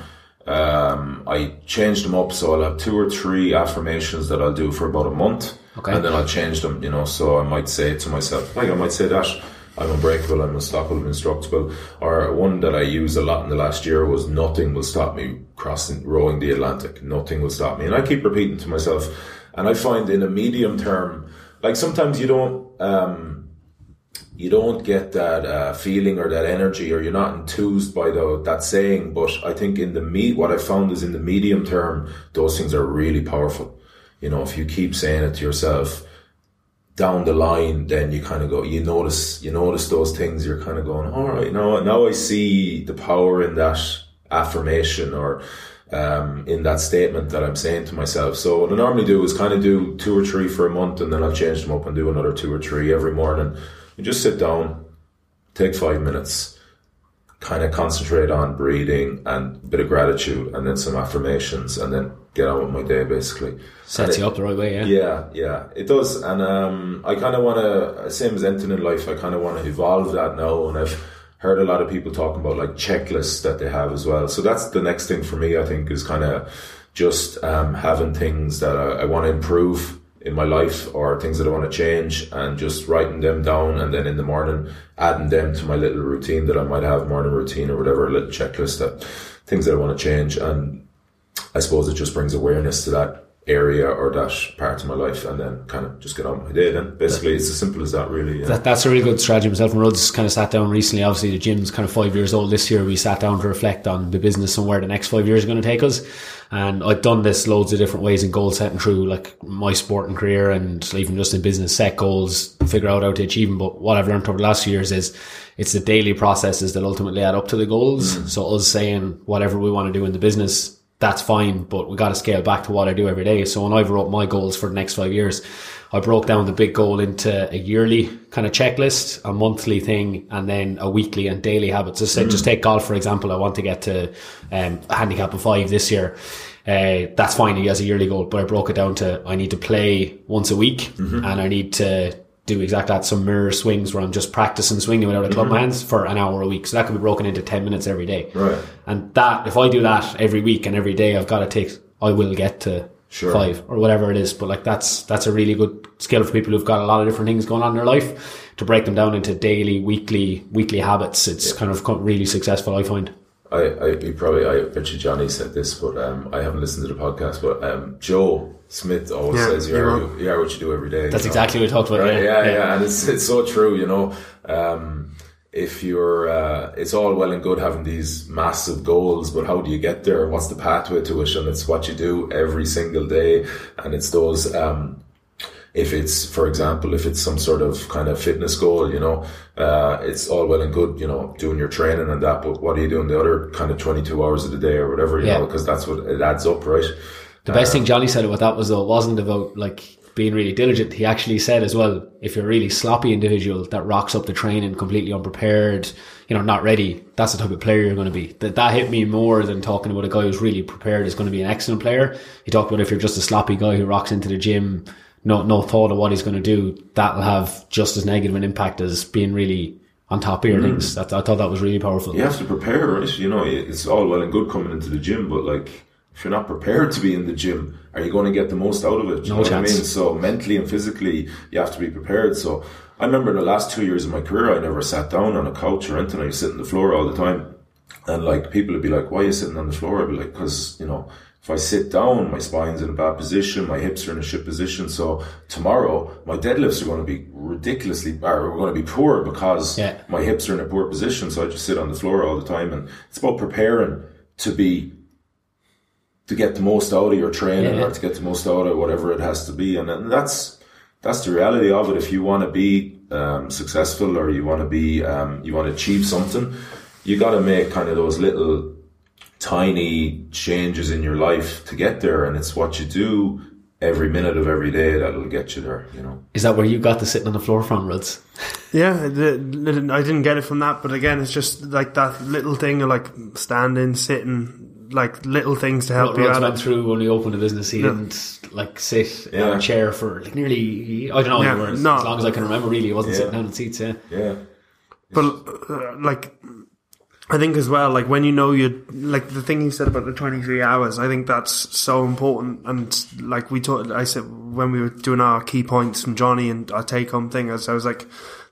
Um, I change them up, so I'll have two or three affirmations that I'll do for about a month, Okay. and then I'll change them. You know, so I might say to myself, like I might say that I'm unbreakable, I'm unstoppable, I'm indestructible. Or one that I use a lot in the last year was nothing will stop me crossing, rowing the Atlantic. Nothing will stop me, and I keep repeating to myself. And I find in a medium term, like sometimes you don't. Um, you don't get that uh, feeling or that energy, or you're not enthused by the, that saying. But I think in the me, what I found is in the medium term, those things are really powerful. You know, if you keep saying it to yourself, down the line, then you kind of go, you notice, you notice those things. You're kind of going, all right, now, now I see the power in that affirmation or um, in that statement that I'm saying to myself. So what I normally do is kind of do two or three for a month, and then I'll change them up and do another two or three every morning. You just sit down, take five minutes, kind of concentrate on breathing and a bit of gratitude, and then some affirmations, and then get on with my day basically. Sets And you up the right way, yeah. yeah, yeah, it does, and um, I kind of want to, same as anything in life, I kind of want to evolve that now, and I've heard a lot of people talking about like checklists that they have as well. So that's the next thing for me. I think is kind of just um, having things that I, I want to improve in my life or things that I want to change, and just writing them down, and then in the morning adding them to my little routine that I might have, morning routine or whatever, a little checklist that things that I want to change, and I suppose it just brings awareness to that area or that part of my life and then kind of just get on with my day then. Basically, it's as simple as that, really. Yeah. That, that's a really good strategy. Myself and Ruds kind of sat down recently. Obviously, the gym's kind of five years old this year. We sat down to reflect on the business and where the next five years are going to take us. And I've done this loads of different ways in goal setting through like my sporting career and even just in business, set goals, figure out how to achieve them. But what I've learned over the last few years is it's the daily processes that ultimately add up to the goals. Mm. So us saying whatever we want to do in the business, that's fine, but we got to scale back to what I do every day. So when I wrote my goals for the next five years, I broke down the big goal into a yearly kind of checklist, a monthly thing, and then a weekly and daily habits. Just, say, just take golf, for example. I want to get to um, a handicap of five this year. Uh, that's fine as a yearly goal, but I broke it down to I need to play once a week and I need to do exactly that. Some mirror swings where I'm just practicing swinging without a club mm-hmm. hands for an hour a week. So that could be broken into 10 minutes every day. Right. And that, if I do that every week and every day, I've got to take, I will get to Sure. five or whatever it is. But like that's, that's a really good skill for people who've got a lot of different things going on in their life to break them down into daily, weekly, weekly habits. It's kind of really successful, I find. I, I you probably I bet you Johnny said this, but um, I haven't listened to the podcast. But um, Joe Schmidt always Yeah, says, "You you're are, you are what you do every day." That's you know? exactly what we talked about. Right, yeah, yeah, yeah, and it's it's so true, you know. Um, if you're, uh, it's all well and good having these massive goals, but how do you get there? What's the pathway to it? And it's what you do every single day, and it's those. If it's, for example, if it's some sort of kind of fitness goal, you know, uh, it's all well and good, you know, doing your training and that, but what are you doing the other kind of 22 hours of the day or whatever, you Yeah. know, because that's what it adds up, right? The best thing Johnny said about that was though wasn't about like being really diligent. He actually said as well, if you're a really sloppy individual that rocks up the training completely unprepared, you know, not ready, that's the type of player you're going to be. That that hit me more than talking about a guy who's really prepared is going to be an excellent player. He talked about if you're just a sloppy guy who rocks into the gym, no no thought of what he's going to do, that'll have just as negative an impact as being really on top of your mm-hmm. things. That, I thought that was really powerful. You have to prepare, right? You know, it's all well and good coming into the gym, but like, if you're not prepared to be in the gym, are you going to get the most out of it? Do you No know what I chance. mean? So mentally and physically, you have to be prepared. So I remember in the last two years of my career, I never sat down on a couch or anything. I used to sit on the floor all the time. And like, people would be like, why are you sitting on the floor? I'd be like, cause, you know, if I sit down, my spine's in a bad position, my hips are in a shit position. So tomorrow, my deadlifts are going to be ridiculously, are going to be poor because Yeah. my hips are in a poor position. So I just sit on the floor all the time. And it's about preparing to be, to get the most out of your training Yeah. or to get the most out of whatever it has to be. And, then that's, that's the reality of it. If you want to be um, successful or you want to be, um, you want to achieve something, you got to make kind of those little tiny changes in your life to get there. And it's what you do every minute of every day that'll get you there, you know. Is that where you got the sitting on the floor from, Ruds? Yeah, the, the- I didn't get it from that, but again, it's just like that little thing of like standing, sitting, like little things to help you Ruds out. went through when he opened the business. He didn't like sit in a chair for like nearly. I don't know. Yeah, you no. As long as I can remember, really, he wasn't Yeah. sitting down in seats. Yeah, Yeah. But uh, like, I think as well, like when you know you like the thing you said about the twenty three hours, I think that's so important. And like we talked, I said when we were doing our key points from Johnny and our take home thing, as I was like,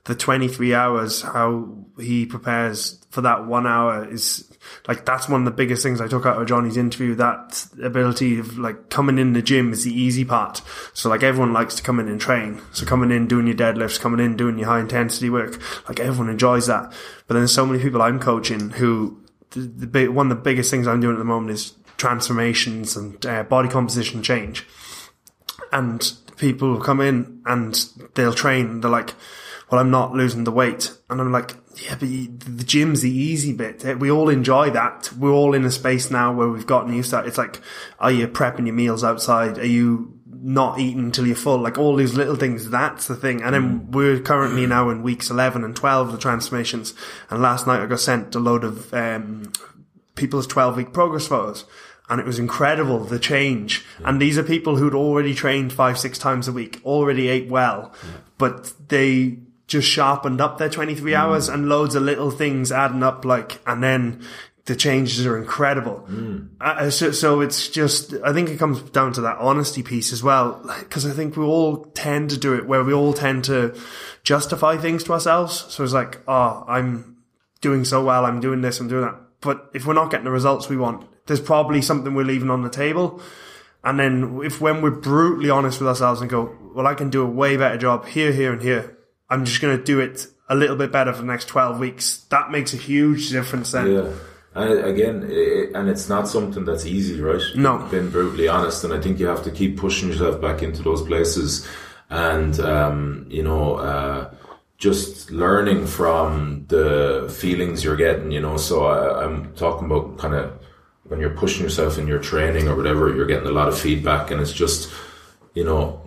the twenty three hours, how he prepares for that one hour is like that's one of the biggest things I took out of Johnny's interview. That ability of like coming in the gym is the easy part. So like everyone likes to come in and train. So coming in, doing your deadlifts, coming in, doing your high intensity work, like everyone enjoys that. But then there's so many people I'm coaching who the, the one of the biggest things I'm doing at the moment is transformations and uh, body composition change and people come in and they'll train. They're like, "Well, I'm not losing the weight," and I'm like, "Yeah, but the gym's the easy bit. Eh, We all enjoy that. We're all in a space now where we've gotten used to that. It's like, are you prepping your meals outside? Are you not eating until you're full? Like all these little things. That's the thing. And then we're currently now in weeks 11 and 12 of the transformations. And last night I got sent a load of um, people's 12 week progress photos. And it was incredible, the change. And these are people who'd already trained five, six times a week, already ate well, but they just sharpened up their 23 mm. hours and loads of little things adding up like, and then the changes are incredible. Mm. Uh, uh, so, so it's just, I think it comes down to that honesty piece as well. Cause I think we all tend to do it where we all tend to justify things to ourselves. So it's like, oh, I'm doing so well, I'm doing this, I'm doing that. But if we're not getting the results we want, there's probably something we're leaving on the table. And then if when we're brutally honest with ourselves and go, well, I can do a way better job here, here, and here. I'm just going to do it a little bit better for the next 12 weeks. That makes a huge difference then. Yeah. And again, it, and it's not something that's easy, right? No. Being brutally honest, and I think you have to keep pushing yourself back into those places, and um, you know, uh, just learning from the feelings you're getting. You know, so I, I'm talking about kind of when you're pushing yourself in your training or whatever, you're getting a lot of feedback, and it's just, you know,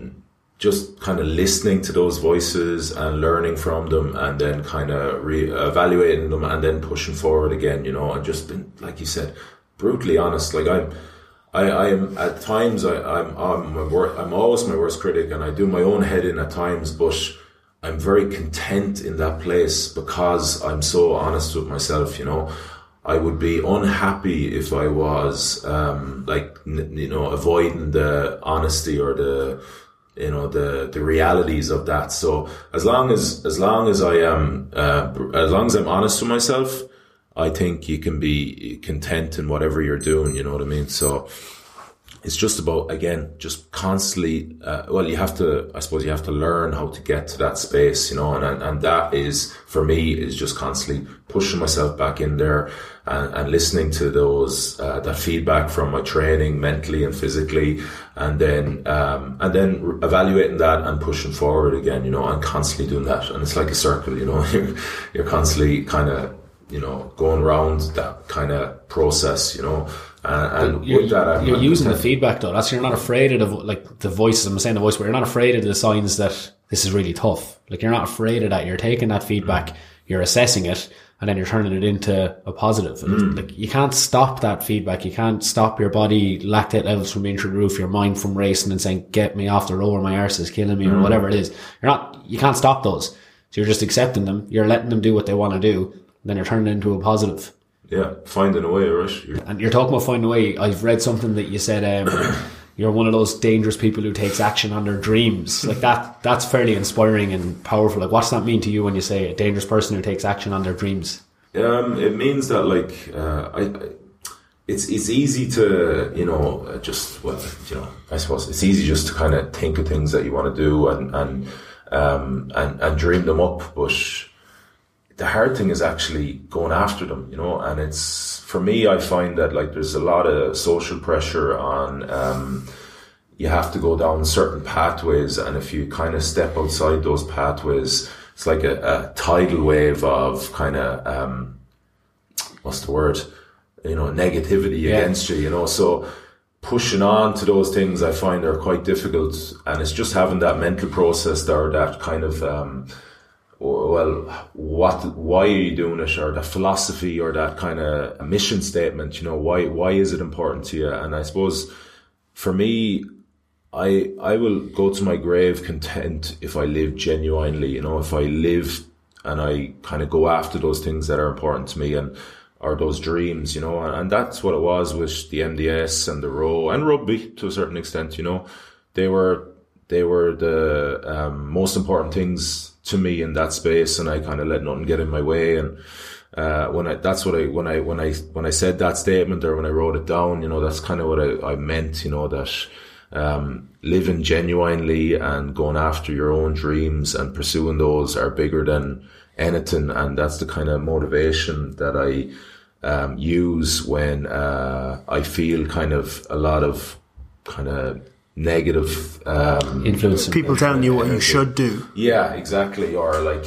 just kind of listening to those voices and learning from them and then kind of re- evaluating them and then pushing forward again, you know, and just been, like you said, brutally honest. Like I'm, I, I am at times, I, I'm, I'm, my wor- I'm always my worst critic and I do my own head in at times, but I'm very content in that place because I'm so honest with myself, you know. I would be unhappy if I was, um, like, you know, avoiding the honesty or the, you know the the realities of that so as long as as long as i am uh, as long as i'm honest with myself I think you can be content in whatever you're doing. You know what I mean? So it's just about again, just constantly. Uh, well, you have to. I suppose you have to learn how to get to that space. You know, and and, and that is for me is just constantly pushing myself back in there and, and listening to those uh, that feedback from my training mentally and physically, and then um, and then evaluating that and pushing forward again. You know, and constantly doing that, and it's like a circle. You know, [laughs] you're you're constantly kind of you know going around that kind of process. You know. And, and You're, with that, I'm, you're using the feedback though. That's you're not afraid of the, like the voices. I'm saying the voice, but you're not afraid of the signs that this is really tough. Like you're not afraid of that. You're taking that feedback, mm. you're assessing it, and then you're turning it into a positive. And mm. Like you can't stop that feedback. You can't stop your body lactate levels from being through the roof, your mind from racing and saying, "Get me off the road, my arse is killing me," or mm. whatever it is. You're not. You can't stop those. So you're just accepting them. You're letting them do what they want to do. Then you're turning it into a positive. Yeah, finding a way, right? You're- And you're talking about finding a way. I've read something that you said um, [coughs] you're one of those dangerous people who takes action on their dreams. Like that, that's fairly inspiring and powerful. Like, what's that mean to you when you say a dangerous person who takes action on their dreams? Um, it means that like uh, I, I, it's it's easy to you know uh, just well you know I suppose it's easy just to kind of think of things that you want to do and and um, and and dream them up, but the hard thing is actually going after them, you know. And it's for me, I find that like there's a lot of social pressure on. Um, you have to go down certain pathways, and if you kind of step outside those pathways, it's like a, a tidal wave of kind of um, what's the word? You know, negativity Yeah. against you. You know, so pushing on to those things I find are quite difficult, and it's just having that mental process there, that kind of um, well, what, why are you doing it, or the philosophy, or that kind of mission statement? You know, why, why is it important to you? And I suppose for me, I, I will go to my grave content if I live genuinely. You know, if I live and I kind of go after those things that are important to me and are those dreams, you know, and, and that's what it was with the MDS and the row and rugby to a certain extent. You know, they were they were the um, most important things to me in that space, and I kind of let nothing get in my way. And uh, when I that's what I when I when I when I said that statement or when I wrote it down, you know, that's kind of what I, I meant. You know that um, living genuinely and going after your own dreams and pursuing those are bigger than anything, and that's the kind of motivation that I um, use when uh, I feel kind of a lot of kind of negative um, Influence. People telling you what you should do. yeah, exactly. Or like,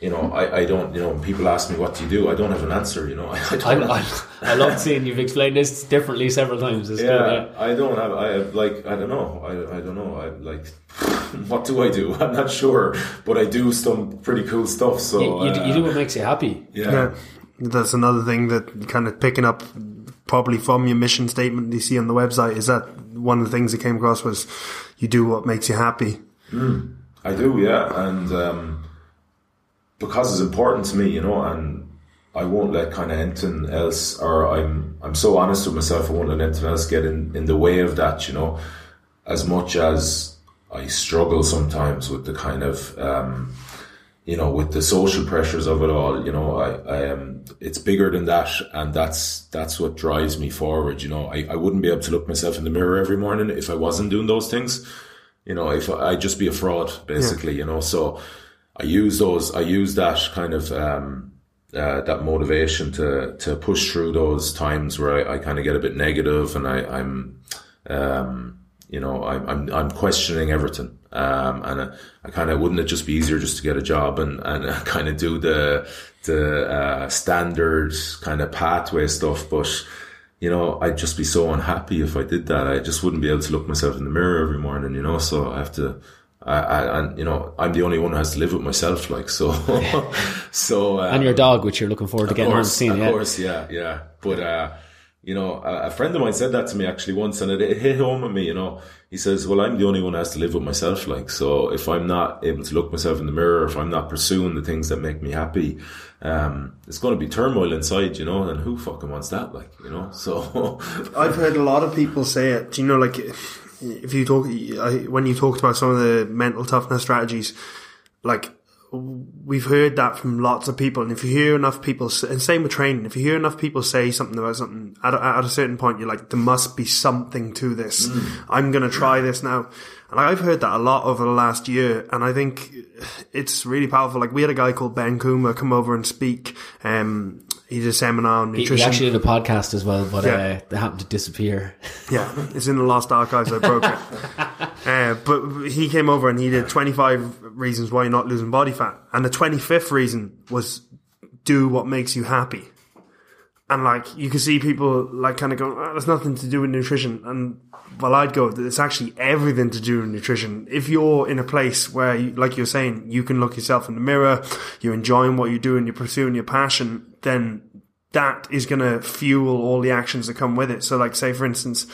you know, I, I don't, you know, when people ask me what do you do, I don't have an answer. You know, [laughs] I, I. I, I love seeing you've explained this differently several times. It's good, yeah, I don't have. I have like I don't know. I, I don't know. I like. [laughs] what do I do? [laughs] I'm not sure, but I do some pretty cool stuff. So You, you, you do uh, what makes you happy. yeah. Yeah. That's another thing that kind of picking up probably from your mission statement you see on the website is that one of the things that came across was you do what makes you happy. I do, yeah, and um, because it's important to me, you know, and I won't let kind of anything else, or I'm I'm so honest with myself, I won't let anything else get in in the way of that, you know, as much as I struggle sometimes with the kind of um, you know, with the social pressures of it all, you know, I, I am, it's bigger than that. And that's, that's what drives me forward. You know, I, I wouldn't be able to look myself in the mirror every morning if I wasn't doing those things. You know, if I, I'd just be a fraud, basically, you know, so I use those, I use that kind of, um, uh, that motivation to, to push through those times where I, I kind of get a bit negative and I, I'm, um, you know, I'm, I'm, I'm questioning everything. Um, and I, I kind of, wouldn't it just be easier just to get a job and, and [laughs] kind of do the, the, uh, standard kind of pathway stuff. But, you know, I'd just be so unhappy if I did that. I just wouldn't be able to look myself in the mirror every morning, you know, so I have to, I, I, and you know, I'm the only one who has to live with myself, like, so, [laughs] so, uh, And your dog, which you're looking forward to getting on course, scene. Of Yeah. course, yeah, yeah. But uh, you know, a, friend of mine said that to me actually once, and it, it hit home with me. You know, he says, "Well, I'm the only one who has to live with myself. Like, so if I'm not able to look myself in the mirror, if I'm not pursuing the things that make me happy, um, it's going to be turmoil inside. You know, and who fucking wants that? Like, you know, [laughs] so [laughs] I've heard a lot of people say it. You know, like if you talk when you talked about some of the mental toughness strategies, like we've heard that from lots of people. And if you hear enough people, and same with training, if you hear enough people say something about something, at a, at a certain point, you're like, there must be something to this. I'm going to try this now. And I've heard that a lot over the last year. And I think it's really powerful. Like we had a guy called Ben Coomber come over and speak. Um, he did a seminar on He, he actually did a podcast as well, but Yeah. uh, they happened to disappear. [laughs] Yeah, it's in the lost archives. I broke it. [laughs] Uh, but he came over and he did 25 reasons why you're not losing body fat. And the 25th reason was do what makes you happy. And like, you can see people like kind of going, oh, there's nothing to do with nutrition. And well, I'd go, it's actually everything to do with nutrition. If you're in a place where, you, like you're saying, you can look yourself in the mirror, you're enjoying what you're doing, you're pursuing your passion, then that is going to fuel all the actions that come with it. So like, say for instance,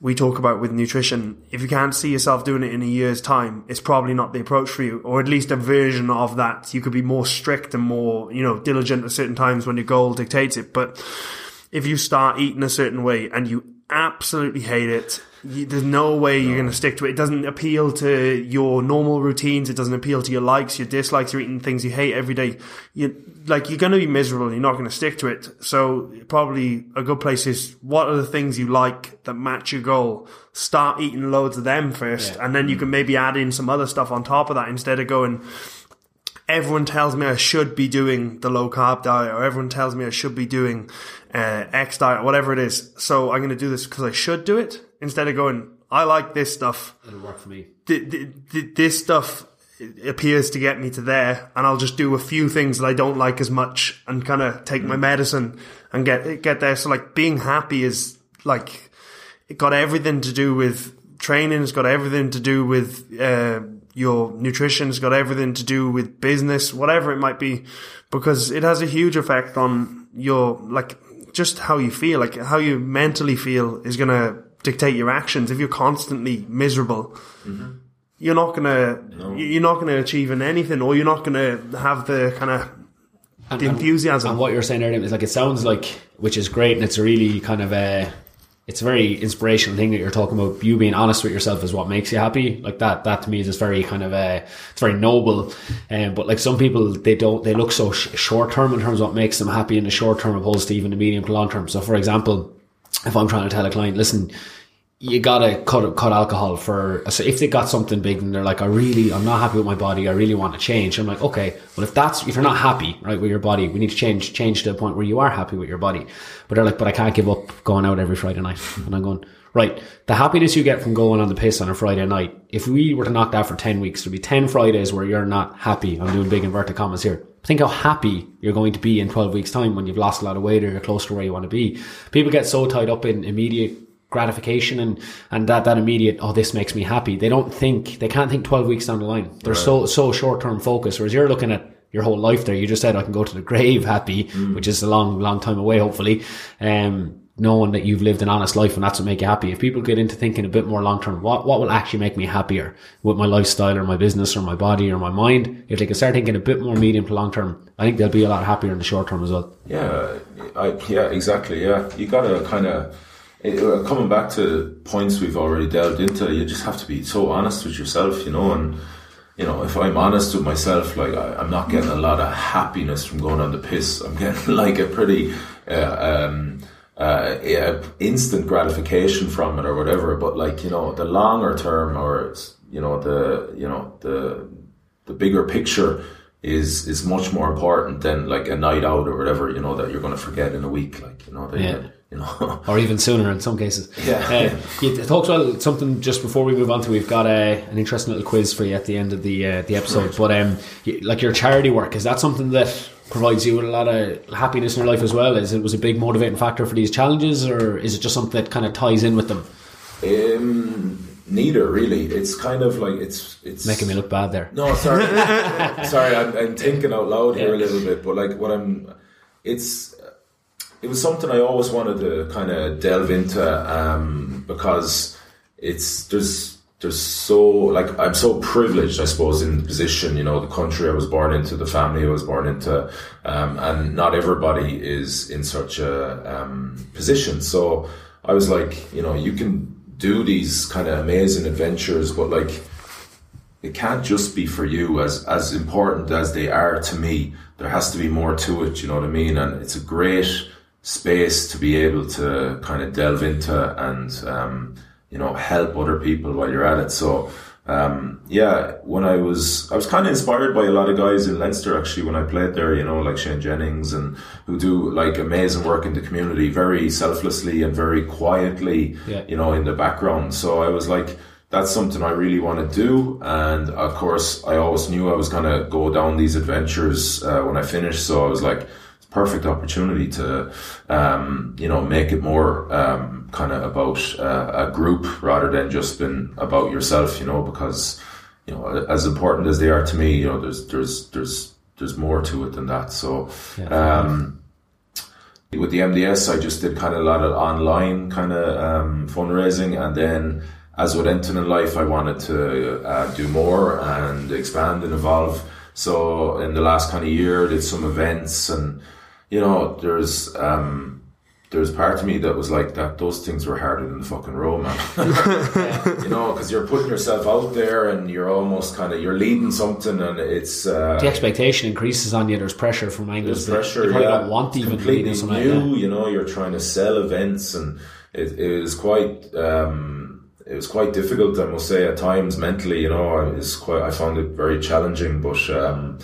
we talk about with nutrition, if you can't see yourself doing it in a year's time, it's probably not the approach for you, or at least a version of that. You could be more strict and more, you know, diligent at certain times when your goal dictates it. But if you start eating a certain way and you absolutely hate it, you, there's no way you're going to stick to it. It doesn't appeal to your normal routines. It doesn't appeal to your likes, your dislikes. You're eating things you hate every day. You like you're going to be miserable. You're not going to stick to it. So probably a good place is what are the things you like that match your goal. Start eating loads of them first, Yeah. and then you can maybe add in some other stuff on top of that instead of going everyone tells me I should be doing the low carb diet or everyone tells me I should be doing uh, X diet, whatever it is. So I'm going to do this because I should do it instead of going, I like this stuff. It'll work for me. Th- th- th- This stuff appears to get me to there and I'll just do a few things that I don't like as much and kind of take my medicine and get, get there. So like being happy is like, it got everything to do with training. It's got everything to do with uh, your nutrition. It's got everything to do with business, whatever it might be, because it has a huge effect on your like just how you feel, like how you mentally feel is going to dictate your actions. If you're constantly miserable, you're not gonna you're not gonna achieve in anything, or you're not gonna have the kind of And, the enthusiasm. And what you're saying earlier is like it sounds like, which is great, and it's a really kind of a, it's a very inspirational thing that you're talking about. You being honest with yourself is what makes you happy. Like that, that to me is just very kind of a, it's very noble. Um, but like some people, they don't, they look so sh- short term in terms of what makes them happy in the short term opposed to even the medium to long term. So for example, if I'm trying to tell a client, listen, you gotta cut cut alcohol for so if they got something big and they're like, I really I'm not happy with my body, I really want to change. I'm like, okay, well if that's if you're not happy, right, with your body, we need to change change to the point where you are happy with your body. But they're like, but I can't give up going out every Friday night. [laughs] And I'm going, right, the happiness you get from going on the piss on a Friday night, if we were to knock that for ten weeks, there'd be ten Fridays where you're not happy. I'm doing big inverted commas here. Think how happy you're going to be in 12 weeks time when you've lost a lot of weight or you're close to where you want to be. People get so tied up in immediate gratification and and that that immediate oh this makes me happy. They don't think they can't think 12 weeks down the line. They're so so short term focused. Whereas you're looking at your whole life there you just said i can go to the grave happy which is a long long time away hopefully. Um knowing that you've lived an honest life and that's what make you happy if people get into thinking a bit more long term what what will actually make me happier with my lifestyle or my business or my body or my mind if they can start thinking a bit more medium to long term i think they'll be a lot happier in the short term as well Yeah, I, yeah, exactly. Yeah, you got to kind of coming back to points we've already delved into. You just have to be so honest with yourself, you know. And you know, if I'm honest with myself, like I, I'm not getting a lot of happiness from going on the piss. I'm getting [laughs] like a pretty uh, um, uh, yeah, instant gratification from it or whatever. But like you know, the longer term or you know the you know the the bigger picture is is much more important than like a night out or whatever you know that you're going to forget in a week like you know that Yeah. You know [laughs] or even sooner in some cases. Yeah. Uh, you talked about something just before we move on to. We've got a, an interesting little quiz for you at the end of the uh, the episode. But um, like your charity work, is that something that provides you with a lot of happiness in your life as well? Is it was a big motivating factor for these challenges, or is it just something that kind of ties in with them? um, neither really it's kind of like it's it's Making me look bad there. no sorry [laughs] sorry I'm, I'm thinking out loud here a little bit but like what I'm it's it was something I always wanted to kind of delve into um, because it's there's there's so like I'm so privileged I suppose in the position you know the country I was born into the family I was born into um, and not everybody is in such a um, position so I was like you know you can do these kind of amazing adventures but like it can't just be for you as as important as they are to me. There has to be more to it. You know what I mean? And it's a great space to be able to kind of delve into and um, you know help other people while you're at it. So um, yeah, when I was, I was kind of inspired by a lot of guys in Leinster actually when I played there, you know, like Shane Jennings and who do like amazing work in the community very selflessly and very quietly, Yeah. you know, in the background. So I was like, that's something I really want to do. And of course, I always knew I was going to go down these adventures uh, when I finished. So I was like, perfect opportunity to, um, you know, make it more um, kind of about uh, a group rather than just been about yourself, you know, because, you know, as important as they are to me, you know, there's, there's, there's, there's more to it than that. So, um, with the MDS, I just did kind of a lot of online kind of um, fundraising, and then as with Enton in life, I wanted to uh, do more and expand and evolve. So in the last kind of year, did some events, and you know, there's um, there's part of me that was like that. Those things were harder than the fucking row, man. [laughs] you know, because you're putting yourself out there, and you're almost kind of you're leading something, and it's uh, The expectation increases on you. There's pressure from angles. there's pressure. You probably yeah. don't want to even lead new. like. You know, you're trying to sell events, and it, it was quite. Um, it was quite difficult, I must say, at times mentally. You know, I was quite. I found it very challenging, but. Um,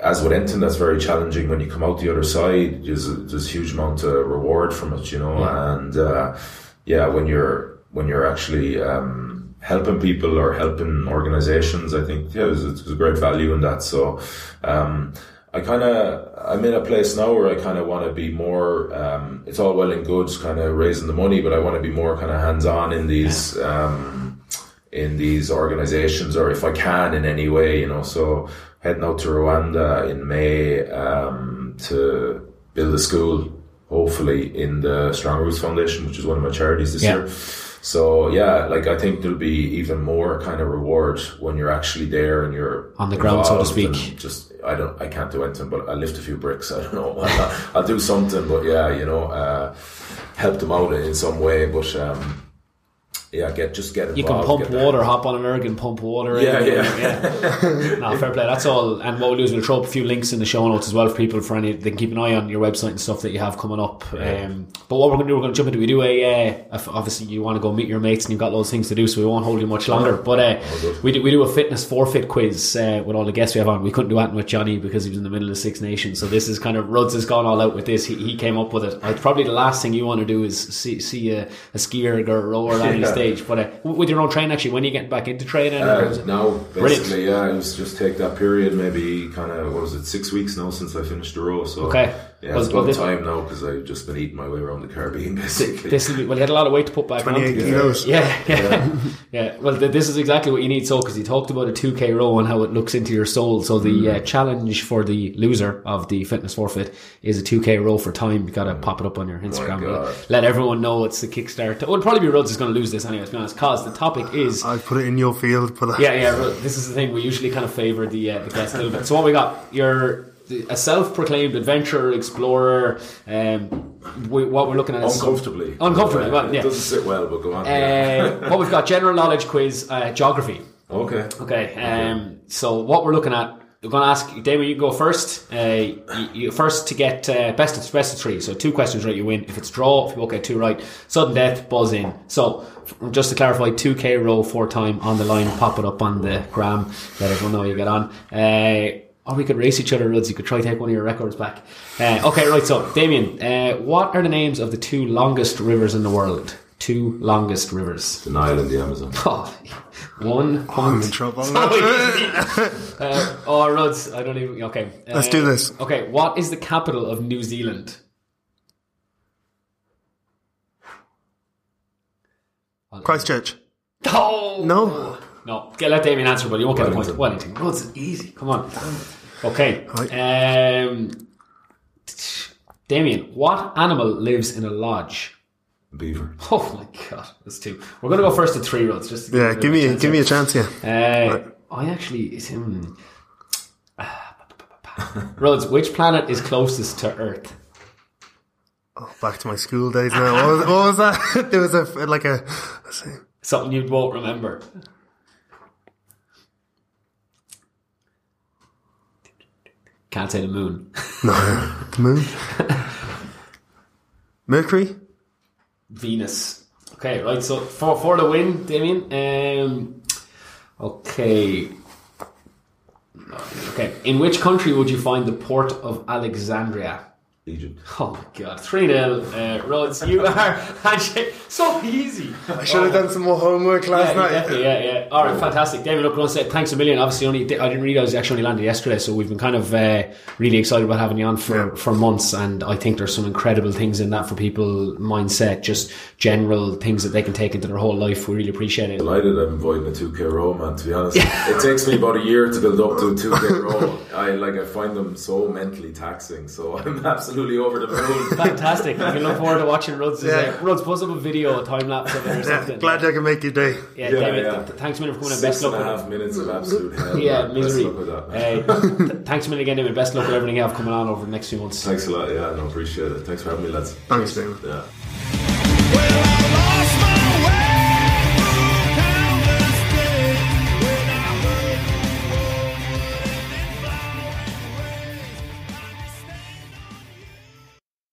as with anything that's very challenging, when you come out the other side, there's a, there's a huge amount of reward from it, you know. And uh, yeah, when you're when you're actually um, helping people or helping organizations, I think yeah, there's, there's a great value in that. So um, I kind of I'm in a place now where I kind of want to be more. Um, it's all well and good, kind of raising the money, but I want to be more kind of hands on in these. Um, in these organizations or if I can in any way, you know. So heading out to Rwanda in May um, to build a school, hopefully in the Strong Roots Foundation, which is one of my charities this Yeah. year. So yeah, like I think there'll be even more kind of reward when you're actually there and you're On the ground, so to speak. Just I don't, I can't do anything, but I lift a few bricks. [laughs] I don't know. I'll, I'll do something, but yeah, you know, uh, help them out in some way. But um, yeah, get just get involved. You can pump water, hop on an erg and pump water. in. Yeah, yeah. no, [laughs] fair play. That's all. And what we'll do is we'll throw up a few links in the show notes as well for people for any. They can keep an eye on your website and stuff that you have coming up. Um, but what we're going to do, we're going to jump into. We do a. Uh, if- obviously, you want to go meet your mates and you've got loads of things to do, so we won't hold you much longer. But uh, good. we do we do a fitness forfeit quiz uh, with all the guests we have on. We couldn't do that with Johnny because he was in the middle of the Six Nations. So this is kind of Ruds has gone all out with this. He, he came up with it. Probably the last thing you want to do is see see a, a skier or a rower [laughs] Yeah. Stage. But uh, with your own training, actually, when are you getting back into training? Uh, it- now, Brilliant. basically, yeah, I was just take that period, maybe kind of what was it, six weeks now since I finished the row. So Okay. Yeah, Well, it's well, about this- time now because I've just been eating my way around the Caribbean [laughs] basically. This will be, well, he had a lot of weight to put back on. 28 kilos. Yeah, yeah, yeah. Well, th- this is exactly what you need. So, because he talked about a two k row and how it looks into your soul. So, the Mm. uh, challenge for the loser of the fitness forfeit is a two k row for time. You got to pop it up on your Instagram. Mm. God. Let everyone know it's the Kickstarter. Well, it'll probably be Ruds is going to lose this anyway. To be honest, cause the topic is I put it in your field, but yeah, yeah. This is the thing. We usually kind of favour the uh, the guest a little bit. So, what we got? You're a self-proclaimed adventurer, explorer. Um, we, what we're looking at is some- Uncomfortably. Uncomfortably, well, yeah. It doesn't sit well, but go on. yeah. uh, what we've got general knowledge quiz, uh, geography. okay. Okay, um, so what we're looking at, we're going to ask Damian. You go first. Uh, you, you first to get uh, best of best of three. So two questions right, you win. If it's draw, if you both get two right, sudden death, buzz in. So just to clarify, two k row four time on the line. Pop it up on the gram. Let everyone know you get on. Uh, or we could race each other, Ruds. You could try to take one of your records back. Uh, okay, right. So Damian, uh, what are the names of the two longest rivers in the world? Two longest rivers. The Nile and the Amazon. [laughs] Oh, one I'm in trouble. [laughs] uh, oh, Ruds, I don't even. Okay, uh, Let's do this. Okay, what is the capital of New Zealand? Christchurch. Oh No. no. Okay, let Damian answer, but you won't get the point. Wellington. Wellington. Ruds, easy. Come on. Okay. Um, Damian, what animal lives in a lodge? Beaver. [laughs] Oh my god, that's two. We're going to go first to three Ruds. Just Yeah, give me a, give me a chance Yeah. here. here. Uh, I actually is him. [laughs] Ruds, which planet is closest to Earth? Oh, back to my school days now. What was, what was that? [laughs] there was a like a. let's see. Something you won't remember. Can't say the moon. [laughs] No, moon. Mercury. Venus. Okay, right. So for for the win, Damian. Um, okay. Okay. In which country would you find the port of Alexandria? Egypt. Oh my god, 3 0. Uh, Ruds, you [laughs] are. So easy. I should have done some more homework last Yeah, night. definitely, yeah, yeah. All right, fantastic. David, look, I want to say thanks a million. Obviously, only I didn't realize you actually only landed yesterday, so we've been kind of uh, really excited about having you on for, Yeah. for months. And I think there's some incredible things in that for people mindset, just general things that they can take into their whole life. We really appreciate it. Delighted I'm avoiding a 2k row, man. To be honest, it takes me about a year to build up to a 2k row. [laughs] I like I find them so mentally taxing, so [laughs] I'm absolutely over the moon. [laughs] Fantastic. I can look forward to watching Ruds. Yeah. Uh, Ruds post up a video, a time lapse of it or Yeah, glad I can make your day. Yeah, Yeah, David, yeah. th- th- thanks a million for coming in. Six Best luck and a with half minutes of absolute hell. Yeah, man. Best misery. luck with that. Uh, [laughs] th- thanks a million again, David. Best luck with everything you have coming on over the next few months. Thanks a lot. Yeah, I no, appreciate it. Thanks for having me, lads. Thanks, Damon. Yeah. Well, I